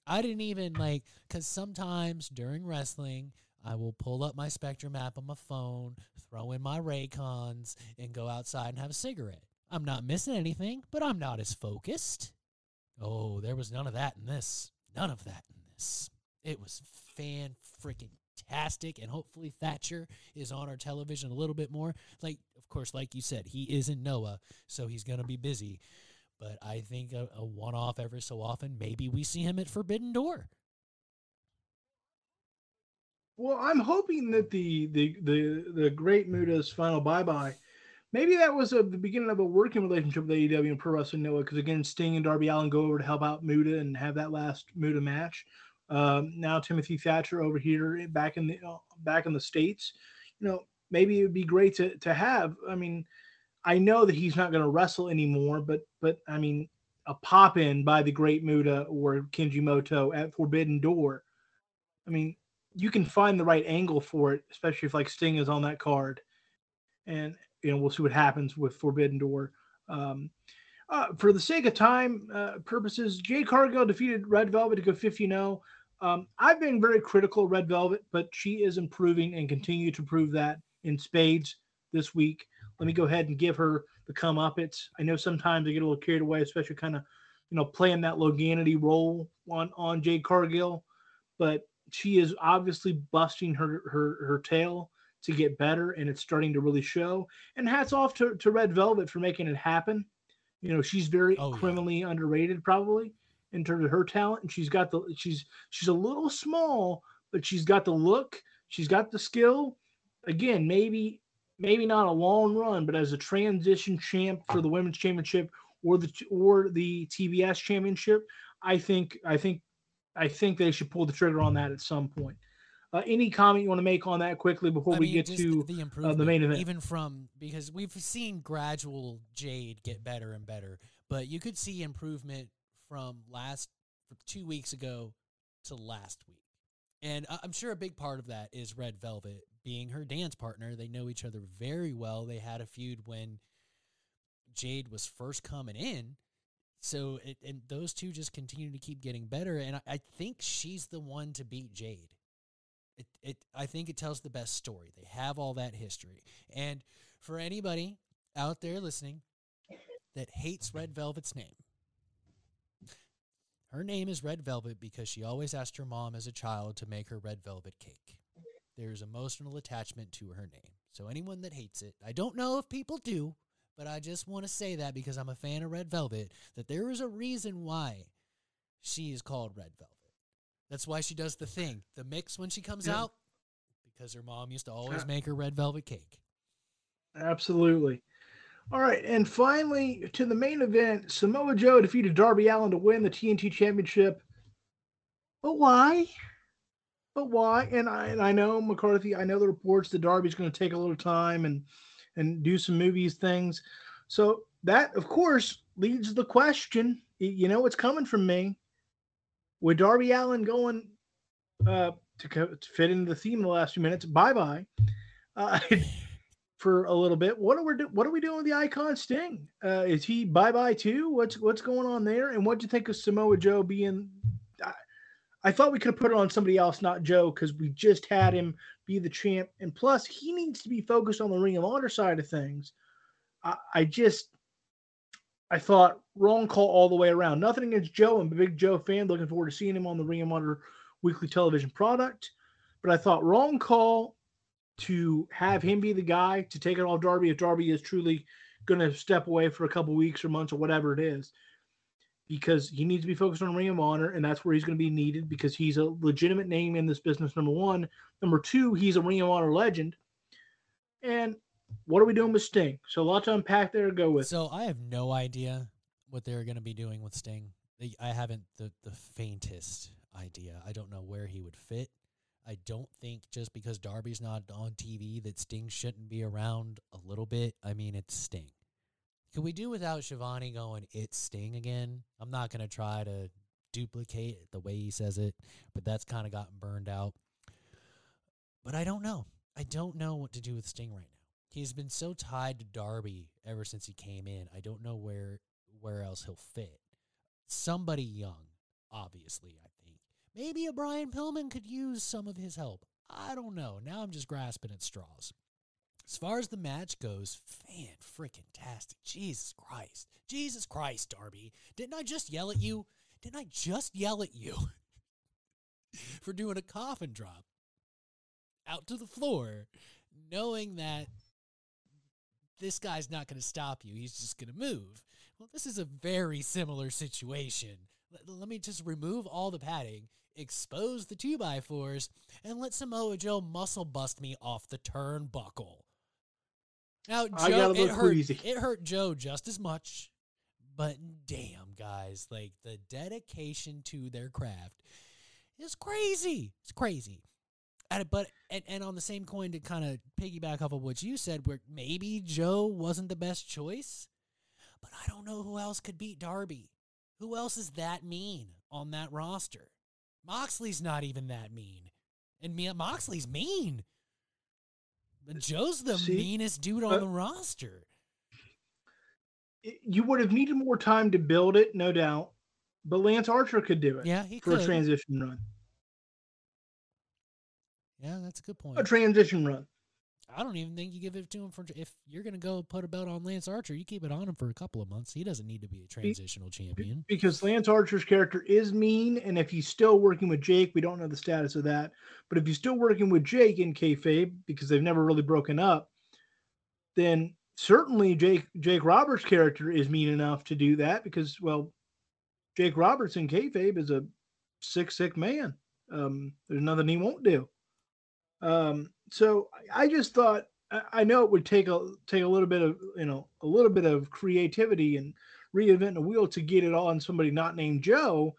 I didn't even like, because sometimes during wrestling, I will pull up my Spectrum app on my phone, throw in my Raycons, and go outside and have a cigarette. I'm not missing anything, but I'm not as focused. Oh, there was none of that in this. None of that in this. It was fan freaking tastic, and hopefully Thatcher is on our television a little bit more. Like, of course, like you said, he is in Noah, so he's gonna be busy. But I think a, a one-off every so often, maybe we see him at Forbidden Door. Well, I'm hoping that the the the the Great Muta's final bye bye, maybe that was a, the beginning of a working relationship with AEW and Pro Wrestling Noah. Because again, Sting and Darby Allin go over to help out Muta and have that last Muta match. Um, now Timothy Thatcher over here back in the uh, back in the states. You know, maybe it would be great to to have. I mean, I know that he's not going to wrestle anymore, but but I mean, a pop in by the Great Muta or Kenji Moto at Forbidden Door. I mean, you can find the right angle for it, especially if like Sting is on that card. And you know, we'll see what happens with Forbidden Door. Um, uh, for the sake of time uh, purposes, Jade Cargill defeated Red Velvet to go 50 0. Um, I've been very critical of Red Velvet, but she is improving and continue to prove that in spades this week. Let me go ahead and give her the comeuppance. I know sometimes I get a little carried away, especially kind of, you know, playing that Loganity role on on Jade Cargill, but she is obviously busting her her her tail to get better, and it's starting to really show. And hats off to, to Red Velvet for making it happen. You know, she's very Oh, yeah. criminally underrated, probably in terms of her talent. And she's got the she's she's a little small, but she's got the look, she's got the skill. Again, maybe maybe not a long run, but as a transition champ for the women's championship or the or the TBS championship, I think I think I think they should pull the trigger on that at some point. Uh, any comment you want to make on that quickly before I we mean, get to the uh, the main event? even from because we've seen gradual Jade get better and better, but you could see improvement from last from two weeks ago to last week, and I'm sure a big part of that is Red Velvet being her dance partner. They know each other very well. They had a feud when Jade was first coming in. So it, and those two just continue to keep getting better, and I, I think she's the one to beat Jade it, it I think it tells the best story. They have all that history. And for anybody out there listening that hates Red Velvet's name, her name is Red Velvet because she always asked her mom as a child to make her red velvet cake. There's emotional attachment to her name. So anyone that hates it, I don't know if people do, but I just want to say that because I'm a fan of Red Velvet that there is a reason why she is called Red Velvet. That's why she does the thing, the mix when she comes Yeah. out, because her mom used to always make her red velvet cake. Absolutely. All right, and finally to the main event, Samoa Joe defeated Darby Allin to win the TNT Championship. But why? But why? And I and I know McCarthy. I know the reports that Darby's going to take a little time and and do some movies things. So that, of course, leads the question. You know, what's coming from me. With Darby Allin going uh, to, co- to fit into the theme of the last few minutes, bye bye. Uh, for a little bit. What are we do? What are we doing with the icon Sting? Uh, is he bye bye too? What's what's going on there? And what do you think of Samoa Joe being? I, I thought we could have put it on somebody else, not Joe, because we just had him be the champ. And plus, he needs to be focused on the Ring of Honor side of things. I, I just, I thought wrong call all the way around. Nothing against Joe. I'm a big Joe fan. Looking forward to seeing him on the Ring of Honor weekly television product. But I thought wrong call to have him be the guy to take it off Darby if Darby is truly going to step away for a couple weeks or months or whatever it is because he needs to be focused on Ring of Honor, and that's where he's going to be needed because he's a legitimate name in this business. Number one, number two, he's a Ring of Honor legend. And what are we doing with Sting? So a lot to unpack there to go with. So I have no idea what they're going to be doing with Sting. I haven't the the faintest idea. I don't know where he would fit. I don't think just because Darby's not on TV that Sting shouldn't be around a little bit. I mean, it's Sting. Could we do without Schiavone going, it's Sting again? I'm not going to try to duplicate the way he says it, but that's kind of gotten burned out. But I don't know. I don't know what to do with Sting right now. He's been so tied to Darby ever since he came in. I don't know where where else he'll fit. Somebody young, obviously, I. Maybe a Brian Pillman could use some of his help. I don't know. Now I'm just grasping at straws. As far as the match goes, fan freaking tastic. Jesus Christ. Jesus Christ, Darby. Didn't I just yell at you? Didn't I just yell at you for doing a coffin drop out to the floor, knowing that this guy's not going to stop you? He's just going to move. Well, this is a very similar situation. Let, let me just remove all the padding, expose the two by fours, and let Samoa Joe muscle bust me off the turnbuckle. Now, Joe, it hurt. queasy. It hurt Joe just as much, but damn, guys, like the dedication to their craft is crazy. It's crazy. And, but and, and on the same coin to kind of piggyback off of what you said, where maybe Joe wasn't the best choice, but I don't know who else could beat Darby. Who else is that mean on that roster? Moxley's not even that mean, and Moxley's mean. But Joe's the See, meanest dude on uh, the roster. you would have needed more time to build it, no doubt. But Lance Archer could do it Yeah, he for could. a transition run. yeah, that's a good point. A transition run. I don't even think you give it to him for if you're gonna go put a belt on Lance Archer, you keep it on him for a couple of months. He doesn't need to be a transitional champion. because Lance Archer's character is mean, and if he's still working with Jake, we don't know the status of that. But if he's still working with Jake in kayfabe, because they've never really broken up, then certainly Jake Jake Roberts' character is mean enough to do that. Because well, Jake Roberts in kayfabe is a sick, sick man. Um, there's nothing he won't do. Um, so I just thought I know it would take a take a little bit of you know a little bit of creativity and reinventing the wheel to get it on somebody not named Joe,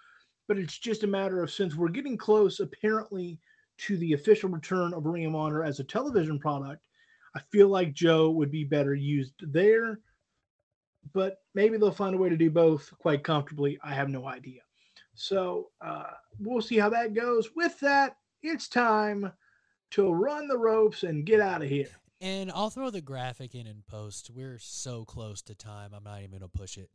but it's just a matter of since we're getting close apparently to the official return of Ring of Honor as a television product, I feel like Joe would be better used there. But maybe they'll find a way to do both quite comfortably. I have no idea. So uh, we'll see how that goes. With that, it's time to run the ropes and get out of here. And I'll throw the graphic in in post. We're so close to time. I'm not even gonna push it.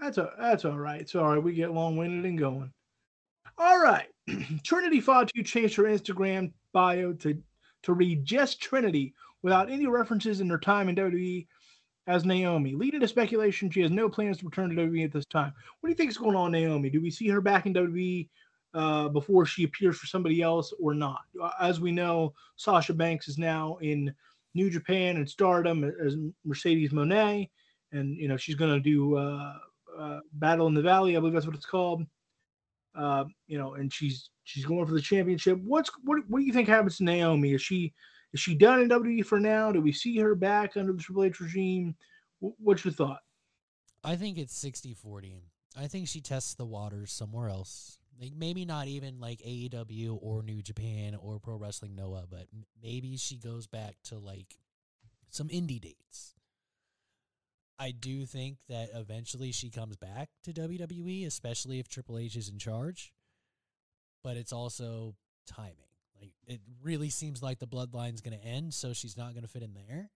That's a, that's all right. Right. We get long winded and going. All right. Trinity Fatu changed her Instagram bio to to read just Trinity without any references in her time in WWE as Naomi, leading to speculation she has no plans to return to WWE at this time. What do you think is going on, Naomi? Do we see her back in WWE uh, before she appears for somebody else or not? Uh, As we know, Sasha Banks is now in New Japan and Stardom as Mercedes Moné, and you know she's going to do uh, uh, Battle in the Valley, I believe that's what it's called. Uh, you know, and she's she's going for the championship. What's what? What do you think happens to Naomi? Is she is she done in WWE for now? Do we see her back under the Triple H regime? Wh- What's your thought? I think it's 60 40. I think she tests the waters somewhere else. Like maybe not even like AEW or New Japan or Pro Wrestling Noah, but maybe she goes back to like some indie dates. I do think that eventually she comes back to WWE, especially if Triple H is in charge. But it's also timing. Like it really seems like the bloodline's going to end, so she's not going to fit in there.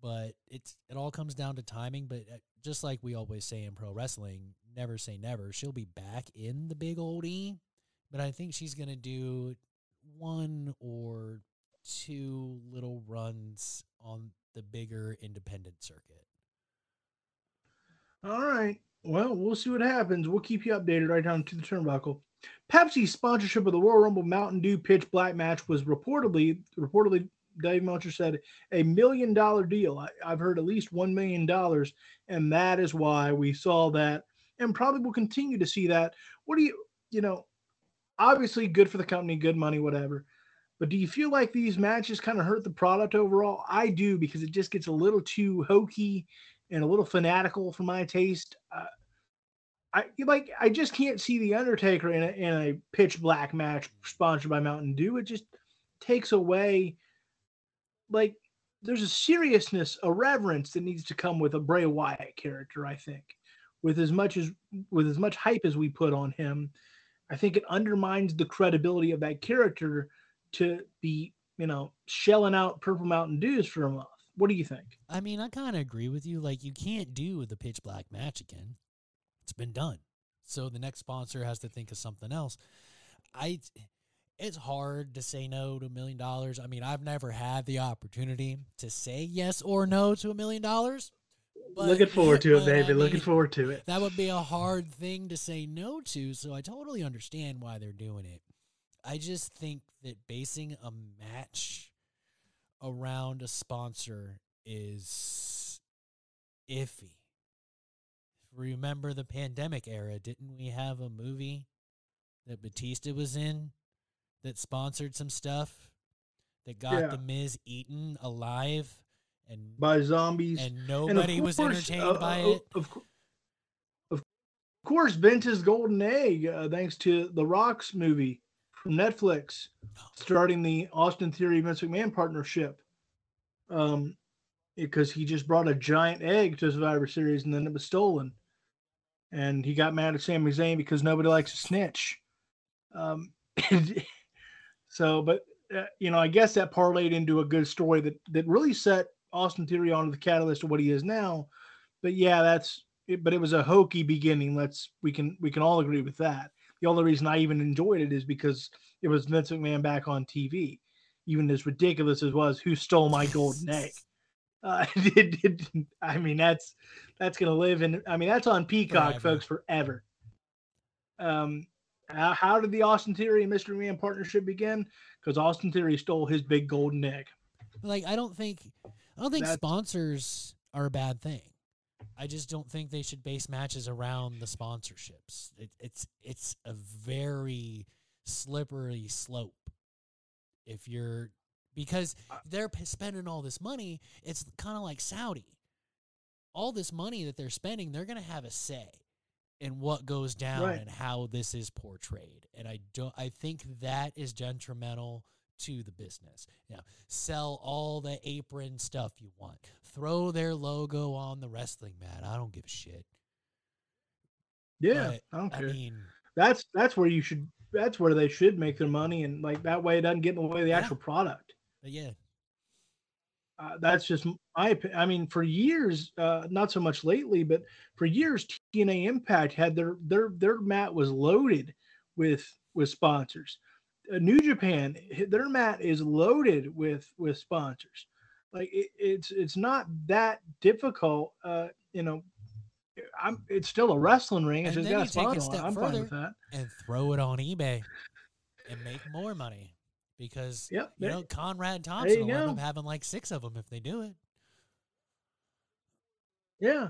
But it's it all comes down to timing. But uh, just like we always say in pro wrestling, never say never. She'll be back in the big old E, but I think she's gonna do one or two little runs on the bigger independent circuit. All right. Well, we'll see what happens. We'll keep you updated right down to the turnbuckle. Pepsi's sponsorship of the Royal Rumble Mountain Dew Pitch Black match was reportedly reportedly Dave Meltzer said a million dollar deal. I, have heard at least one million dollars, and that is why we saw that, and probably will continue to see that. What do you, you know, obviously good for the company, good money, whatever. But do you feel like these matches kind of hurt the product overall? I do because it just gets a little too hokey and a little fanatical for my taste. Uh, I like I just can't see the Undertaker in a, in a pitch black match sponsored by Mountain Dew. It just takes away like there's a seriousness, a reverence that needs to come with a Bray Wyatt character. I think with as much as with as much hype as we put on him, I think it undermines the credibility of that character to be you know shelling out Purple Mountain Dews for a month. What do you think? I mean, I kind of agree with you. Like, you can't do the pitch black match again. It's been done. So the next sponsor has to think of something else. I it's hard to say no to a million dollars. I mean, I've never had the opportunity to say yes or no to a million dollars. Looking forward to it, baby. I mean, Looking forward to it. That would be a hard thing to say no to. So I totally understand why they're doing it. I just think that basing a match around a sponsor is iffy. Remember the pandemic era? Didn't we have a movie that Batista was in that sponsored some stuff that got yeah. the Miz eaten alive and by zombies, and nobody and was entertained uh, by uh, it. Of, of course, Vince's golden egg, uh, thanks to the Rocks movie from Netflix, starting the Austin Theory Vince McMahon partnership. Um, because he just brought a giant egg to Survivor Series and then it was stolen, and he got mad at Sami Zayn because nobody likes a snitch. Um, so, but uh, you know, I guess that parlayed into a good story that that really set Austin Theory onto the catalyst of what he is now. But yeah, that's it, but it was a hokey beginning. Let's we can we can all agree with that. The only reason I even enjoyed it is because it was Vince McMahon back on TV. Even as ridiculous as was, who stole my golden egg? Uh, it, it, I mean, that's that's gonna live in. I mean, that's on Peacock, forever. folks, forever. Um, how, how did the Austin Theory and Mystery Man partnership begin? Because Austin Theory stole his big golden egg. Like, I don't think, I don't think that's, sponsors are a bad thing. I just don't think they should base matches around the sponsorships. It, it's it's a very slippery slope. If you're because they're spending all this money, it's kind of like Saudi. All this money that they're spending, they're going to have a say in what goes down right. and how this is portrayed. And I don't I think that is detrimental to the business. Now, sell all the apron stuff you want. Throw their logo on the wrestling mat. I don't give a shit. Yeah, but, I don't care. I mean, that's that's where you should. That's where they should make their money, and like that way, it doesn't get in the way of the yeah. actual product. But yeah, uh, that's just my. opinion. I mean, for years, uh, not so much lately, but for years, TNA Impact had their their their mat was loaded with with sponsors. Uh, New Japan, their mat is loaded with with sponsors. Like it, it's it's not that difficult. Uh, you know, I'm it's still a wrestling ring. It's and just got a sponsor. step I'm further fine with that. And throw it on eBay and make more money because yep, you know Conrad Thompson will end up having like six of them if they do it. Yeah,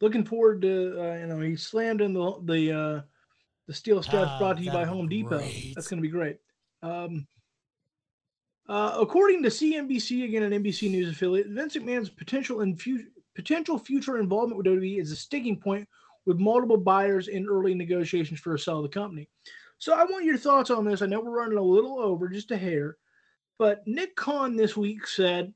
looking forward to uh, you know he slammed in the the uh, the steel steps ah, brought to you by Home Depot. That's going to be great. Um, uh, according to CNBC, again an NBC News affiliate, Vince McMahon's potential and fu- potential future involvement with WWE is a sticking point with multiple buyers in early negotiations for a sale of the company. So I want your thoughts on this. I know we're running a little over, just a hair, but Nick Khan this week said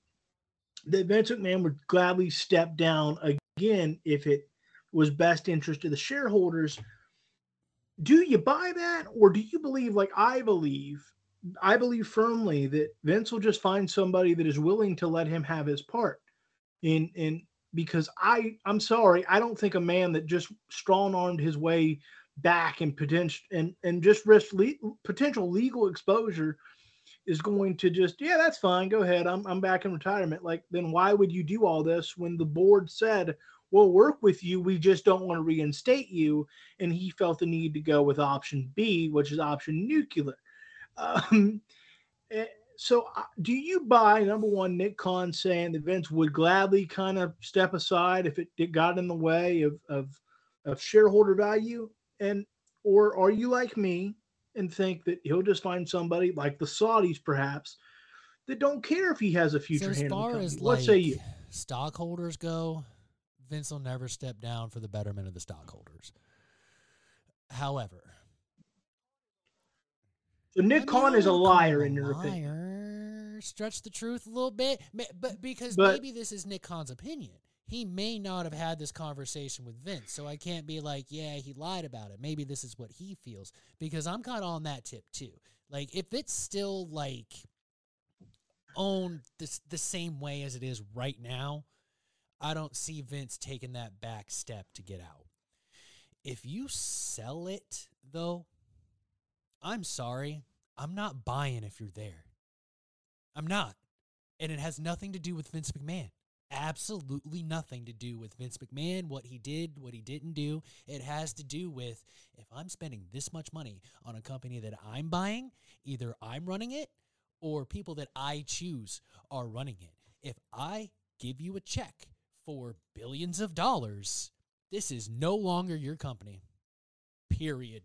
that Vince McMahon would gladly step down again if it was best interest of the shareholders. Do you buy that, or do you believe, like I believe, I believe firmly that Vince will just find somebody that is willing to let him have his part. in in because I I'm sorry, I don't think a man that just strong armed his way back and potential and and just risk le- potential legal exposure is going to just yeah that's fine go ahead I'm I'm back in retirement. Like then why would you do all this when the board said we'll work with you we just don't want to reinstate you and he felt the need to go with option B which is option nuclear. Um, eh, so uh, do you buy number one Nick Khan saying that Vince would gladly kind of step aside if it, it got in the way of, of of shareholder value and or are you like me and think that he'll just find somebody like the Saudis perhaps that don't care if he has a future so as hand in the far as like say you stockholders go, Vince will never step down for the betterment of the stockholders. However, so Nick I mean, Khan is a liar in your opinion. Stretch the truth a little bit, but because But- maybe this is Nick Khan's opinion. He may not have had this conversation with Vince, so I can't be like, yeah, he lied about it. Maybe this is what he feels because I'm kind of on that tip too. Like, if it's still like owned this the same way as it is right now, I don't see Vince taking that back step to get out. If you sell it though, I'm sorry. I'm not buying if you're there. I'm not. And it has nothing to do with Vince McMahon. Absolutely nothing to do with Vince McMahon, what he did, what he didn't do. It has to do with if I'm spending this much money on a company that I'm buying, either I'm running it or people that I choose are running it. If I give you a check for billions of dollars, this is no longer your company. Period.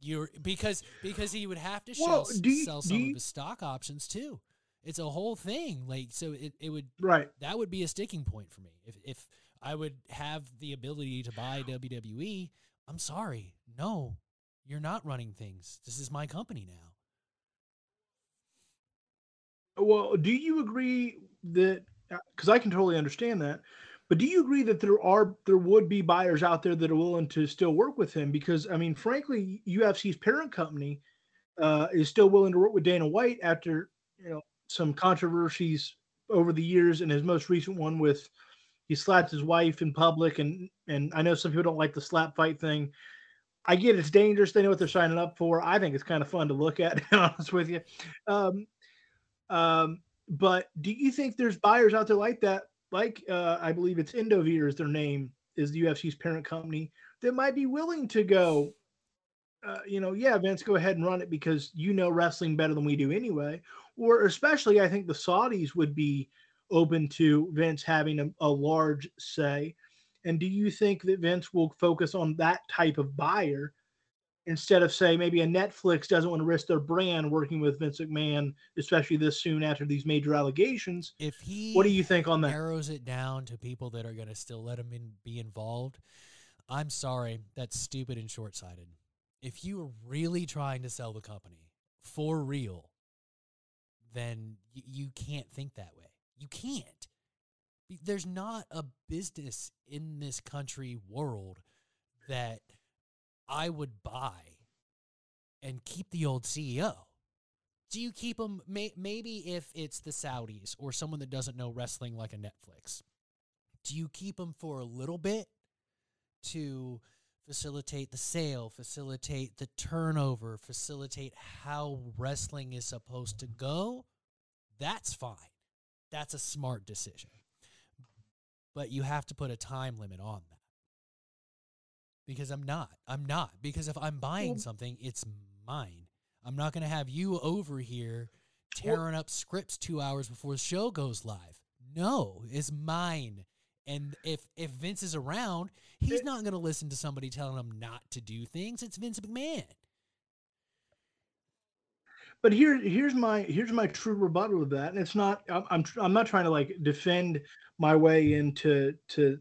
You're because because he would have to show, Well, you- sell some you- of his stock options too. It's a whole thing. Like so it, it would right that would be a sticking point for me. If if I would have the ability to buy WWE, I'm sorry. No, you're not running things. This is my company now. Well, do you agree that because I can totally understand that, but do you agree that there are there would be buyers out there that are willing to still work with him? Because I mean, frankly, UFC's parent company uh, is still willing to work with Dana White after you know some controversies over the years, and his most recent one with he slapped his wife in public, and and I know some people don't like the slap fight thing. I get it's dangerous. They know what they're signing up for. I think it's kind of fun to look at. To be honest with you, um, um, but do you think there's buyers out there like that? Like uh, I believe it's Endeavor is their name, is the UFC's parent company that might be willing to go. Uh, you know, yeah, Vince, go ahead and run it because you know wrestling better than we do anyway. Or especially, I think the Saudis would be open to Vince having a, a large say. And do you think that Vince will focus on that type of buyer instead of say maybe a Netflix doesn't want to risk their brand working with Vince McMahon, especially this soon after these major allegations? If he What do you think on that? narrows it down to people that are going to still let him in, be involved, I'm sorry, that's stupid and short sighted. If you are really trying to sell the company for real, then you can't think that way. You can't. There's not a business in this country world that I would buy and keep the old CEO. Do you keep them? May, maybe if it's the Saudis or someone that doesn't know wrestling like a Netflix, do you keep them for a little bit to facilitate the sale, facilitate the turnover, facilitate how wrestling is supposed to go? That's fine. That's a smart decision. But you have to put a time limit on that. Because I'm not. I'm not. Because if I'm buying Well- something, it's mine. I'm not going to have you over here tearing up scripts two hours before the show goes live. No, it's mine. And if if Vince is around, he's not going to listen to somebody telling him not to do things. It's Vince McMahon. But here, here's my here's my true rebuttal of that, and it's not. I'm I'm, I'm not trying to like defend my way into to.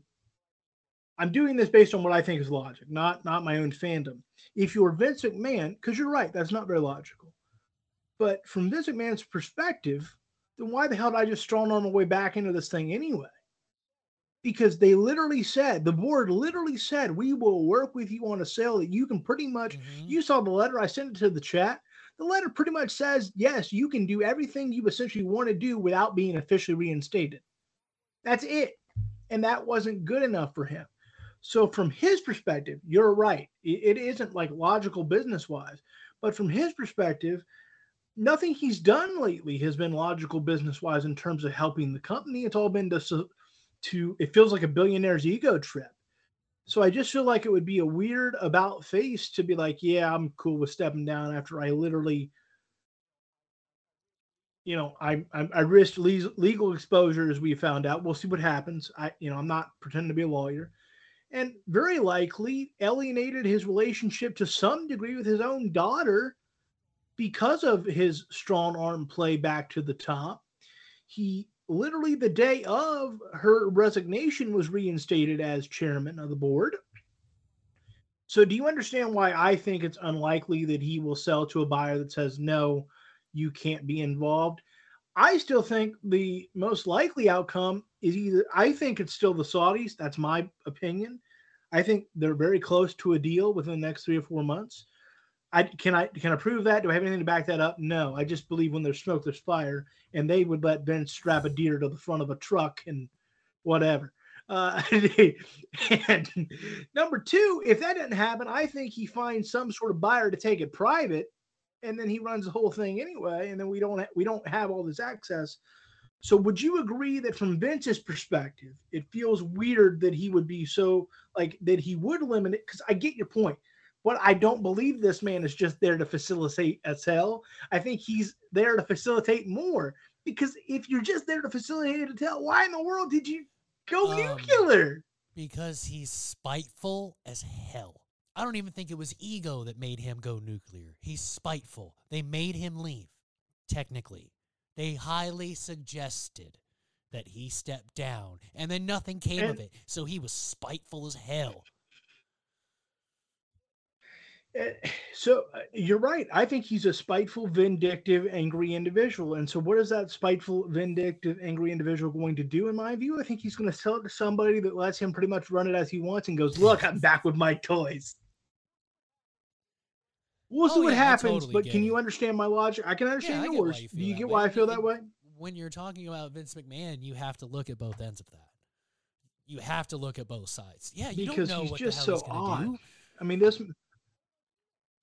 I'm doing this based on what I think is logic, not not my own fandom. If you're Vince McMahon, because you're right, that's not very logical. But from Vince McMahon's perspective, then why the hell did I just stroll on my way back into this thing anyway? Because they literally said, the board literally said, we will work with you on a sale that you can pretty much. Mhm. You saw the letter. I sent it to the chat. The letter pretty much says, yes, you can do everything you essentially want to do without being officially reinstated. That's it. And that wasn't good enough for him. So, from his perspective, you're right. It isn't like logical business wise, but from his perspective, nothing he's done lately has been logical business wise in terms of helping the company. It's all been to, to, it feels like a billionaire's ego trip. So I just feel like it would be a weird about face to be like, yeah, I'm cool with stepping down after I literally you know, I I, I risked legal exposure as we found out. We'll see what happens. I, you know, I'm not pretending to be a lawyer, and very likely alienated his relationship to some degree with his own daughter because of his strong arm play back to the top. He literally the day of her resignation was reinstated as chairman of the board. So, do you understand why I think it's unlikely that he will sell to a buyer that says no? you can't be involved. I still think the most likely outcome is either I think it's still the Saudis. That's my opinion. I think they're very close to a deal within the next three or four months. I can I can I prove that? Do I have anything to back that up? No. I just believe when there's smoke, there's fire, and they would let Vince strap a deer to the front of a truck and whatever. Uh, and number two, if that didn't happen, I think he finds some sort of buyer to take it private and then he runs the whole thing anyway, and then we don't ha- we don't have all this access. So would you agree that from Vince's perspective, it feels weird that he would be so like that he would limit it? Because I get your point, but I don't believe this man is just there to facilitate a sell. I think he's there to facilitate more. Because if you're just there to facilitate a tell, why in the world did you go um, nuclear? Because he's spiteful as hell. I don't even think it was ego that made him go nuclear. He's spiteful. They made him leave, technically. They highly suggested that he step down, and then nothing came and, of it. So he was spiteful as hell. So uh, you're right. I think he's a spiteful, vindictive, angry individual. And so, what is that spiteful, vindictive, angry individual going to do? In my view, I think he's going to sell it to somebody that lets him pretty much run it as he wants and goes, "Look, I'm back with my toys." We'll oh, see what yeah, happens, totally but can you understand my logic? I can understand yeah, yours. You Do you get why I feel that way? When you're talking about Vince McMahon, you have to look at both ends of that. You have to look at both sides. Yeah, you because don't know he's what just the hell so he's odd. Do. I mean, this,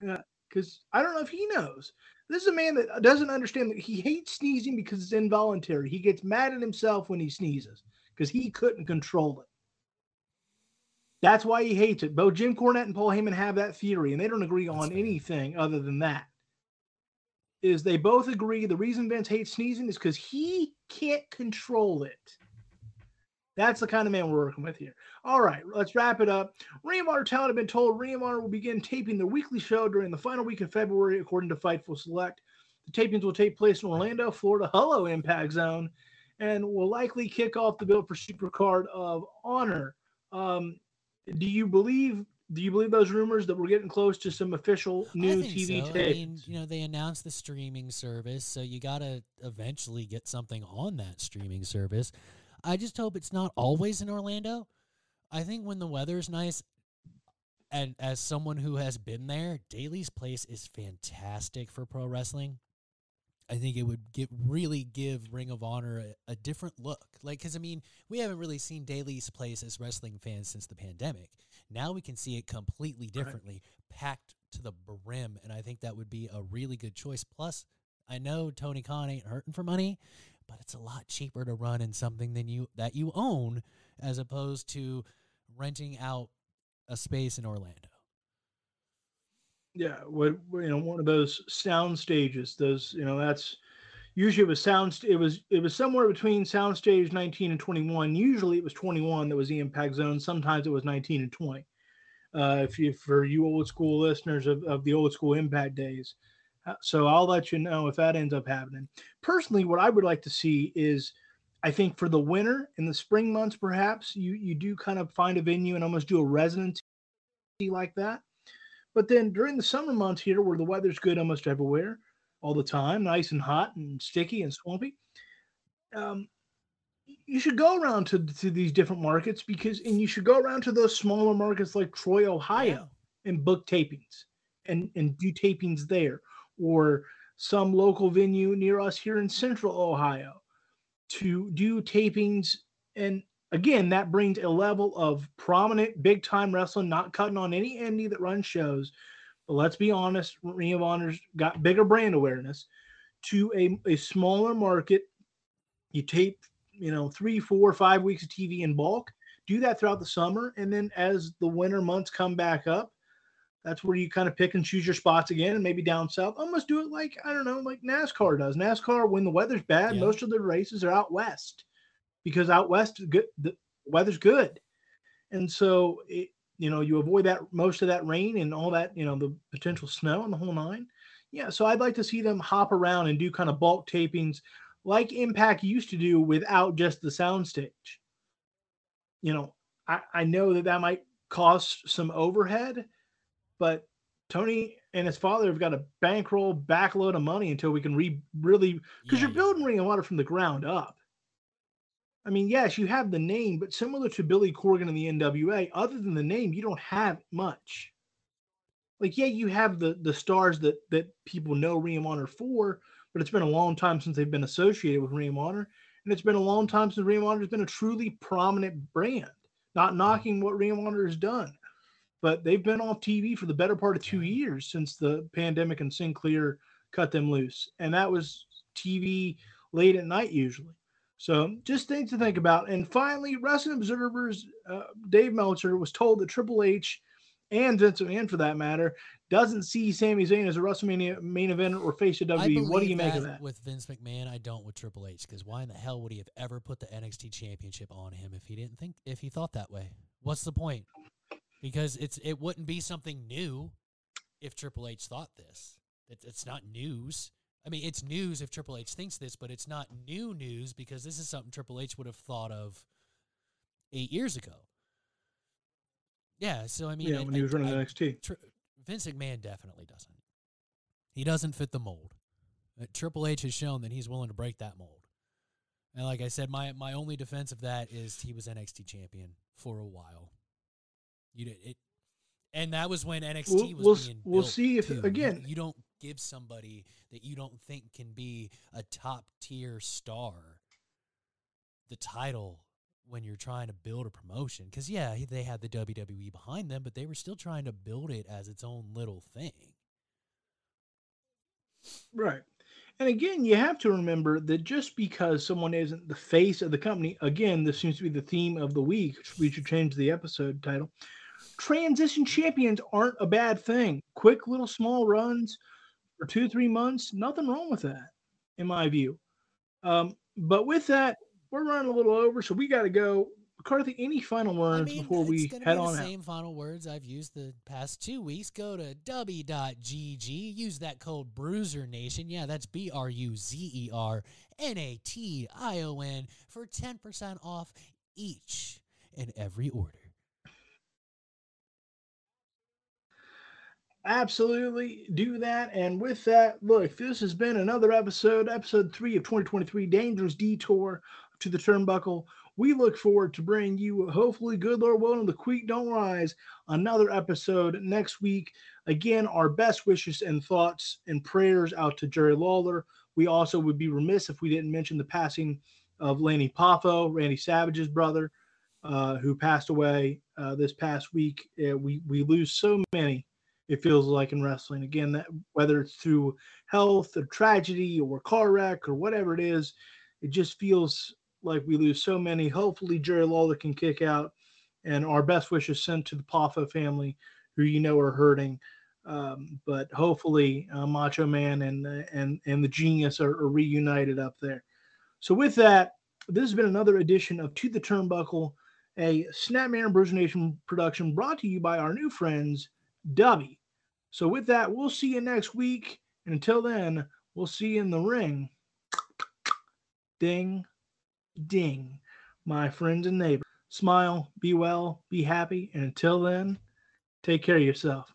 Uh, because I don't know if he knows. This is a man that doesn't understand that he hates sneezing because it's involuntary. He gets mad at himself when he sneezes because he couldn't control it. That's why he hates it. Both Jim Cornette and Paul Heyman have that theory, and they don't agree on anything other than that. Is they both agree the reason Vince hates sneezing is because he can't control it. That's the kind of man we're working with here. All right, let's wrap it up. Ring of Honor talent have been told Ring of Honor will begin taping their weekly show during the final week of February, according to Fightful Select. The tapings will take place in Orlando, Florida. Hello, Impact Zone, and will likely kick off the build for Supercard of Honor. Um, do you believe do you believe those rumors that we're getting close to some official new TV so. tapes? I mean, you know, they announced the streaming service, so you got to eventually get something on that streaming service. I just hope it's not always in Orlando. I think when the weather's nice, and as someone who has been there, Daly's Place is fantastic for pro wrestling. I think it would get really give Ring of Honor a, a different look. Like, because I mean, we haven't really seen Daly's place as wrestling fans since the pandemic. Now we can see it completely differently, right. packed to the brim, and I think that would be a really good choice. Plus, I know Tony Khan ain't hurting for money, but it's a lot cheaper to run in something than you that you own, as opposed to renting out a space in Orlando. Yeah, what you know, one of those sound stages. Those you know, that's usually it was sound. It was it was somewhere between sound stage 19 and 21. Usually it was 21 that was the impact zone. Sometimes it was 19 and 20. Uh, if you for you old school listeners of, of the old school impact days. Uh, so I'll let you know if that ends up happening. Personally, what I would like to see is, I think for the winter in the spring months, perhaps you you do kind of find a venue and almost do a residency like that. But then during the summer months here, where the weather's good almost everywhere, all the time, nice and hot and sticky and swampy, um, you should go around to, to these different markets because, and you should go around to those smaller markets like Troy, Ohio, and book tapings and, and do tapings there, or some local venue near us here in Central Ohio to do tapings and again, that brings a level of prominent big time wrestling, not cutting on any indie that runs shows. But let's be honest, Ring of Honor's got bigger brand awareness to a, a smaller market. You tape, you know, three, four, five weeks of TV in bulk. Do that throughout the summer. And then as the winter months come back up, that's where you kind of pick and choose your spots again, and maybe down south. Almost do it like I don't know, like NASCAR does. NASCAR, when the weather's bad, Yeah. most of the races are out west because out west good the weather's good, and so it, you know you avoid that most of that rain and all that you know the potential snow and the whole nine. Yeah, so I'd like to see them hop around and do kind of bulk tapings like Impact used to do without just the soundstage. You know, I, I know that that might cost some overhead, but Tony and his father have got a bankroll backload of money until we can re really because Yeah, you're yeah. building Ring of Honor from the ground up. I mean, yes, you have the name, but similar to Billy Corgan and the NWA, other than the name, you don't have much. Like, yeah, you have the the stars that that people know Ring of Honor for, but it's been a long time since they've been associated with Ring of Honor, and it's been a long time since Ring of Honor has been a truly prominent brand. Not knocking what Ring of Honor has done, but they've been off TV for the better part of two years since the pandemic and Sinclair cut them loose, and that was TV late at night usually. So just things to think about. And finally, Wrestling Observer's uh, Dave Meltzer was told that Triple H and Vince McMahon, for that matter, doesn't see Sami Zayn as a WrestleMania main event or face of WWE. What do you make of that that? with Vince McMahon? I don't with Triple H because why in the hell would he have ever put the NXT Championship on him if he didn't think if he thought that way? What's the point? Because it's it wouldn't be something new if Triple H thought this. It, it's not news. I mean, it's news if Triple H thinks this, but it's not new news because this is something Triple H would have thought of eight years ago. Yeah, so I mean, yeah, I- when he I- was running I- NXT. Tri- Vince McMahon definitely doesn't. He doesn't fit the mold. Uh, Triple H has shown that he's willing to break that mold. And like I said, my my only defense of that is he was NXT champion for a while. You did it, and that was when NXT We'll- was we'll we'll see if- too. Again- you, don't give somebody that you don't think can be a top tier star the title when you're trying to build a promotion. Because yeah, they had the WWE behind them, but they were still trying to build it as its own little thing. Right. And again, you have to remember that just because someone isn't the face of the company, again, this seems to be the theme of the week. We should change the episode title. Transition champions aren't a bad thing. Quick little small runs for two, three months, nothing wrong with that, in my view. Um, but with that, we're running a little over, so we got to go. McCarthy, any final words I mean, before we head on out? same final words I've used the past two weeks. Go to dubby.gg, use that code Bruzer Nation. Yeah, that's B R U Z E R N A T I O N for 10% off each and every order. Absolutely do that. And with that, look, this has been another episode, episode three of 2023 Dangerous Detour to the Turnbuckle. We look forward to bringing you, hopefully, good Lord willing, the Creek Don't Rise, another episode next week. Again, our best wishes and thoughts and prayers out to Jerry Lawler. We also would be remiss if we didn't mention the passing of Lanny Poffo, Randy Savage's brother, uh, who passed away uh, this past week. Uh, we we lose so many it feels like in wrestling. Again, that whether it's through health or tragedy or car wreck or whatever it is, it just feels like we lose so many. Hopefully, Jerry Lawler can kick out, and our best wishes sent to the Poffo family, who you know are hurting. Um, but hopefully, uh, Macho Man and uh, and and the Genius are, are reunited up there. So with that, this has been another edition of To the Turnbuckle, a Snapman Bruzer Nation production brought to you by our new friends Dubby. So with that, we'll see you next week. And until then, we'll see you in the ring. Ding, ding, my friends and neighbors. Smile, be well, be happy, and until then, take care of yourself.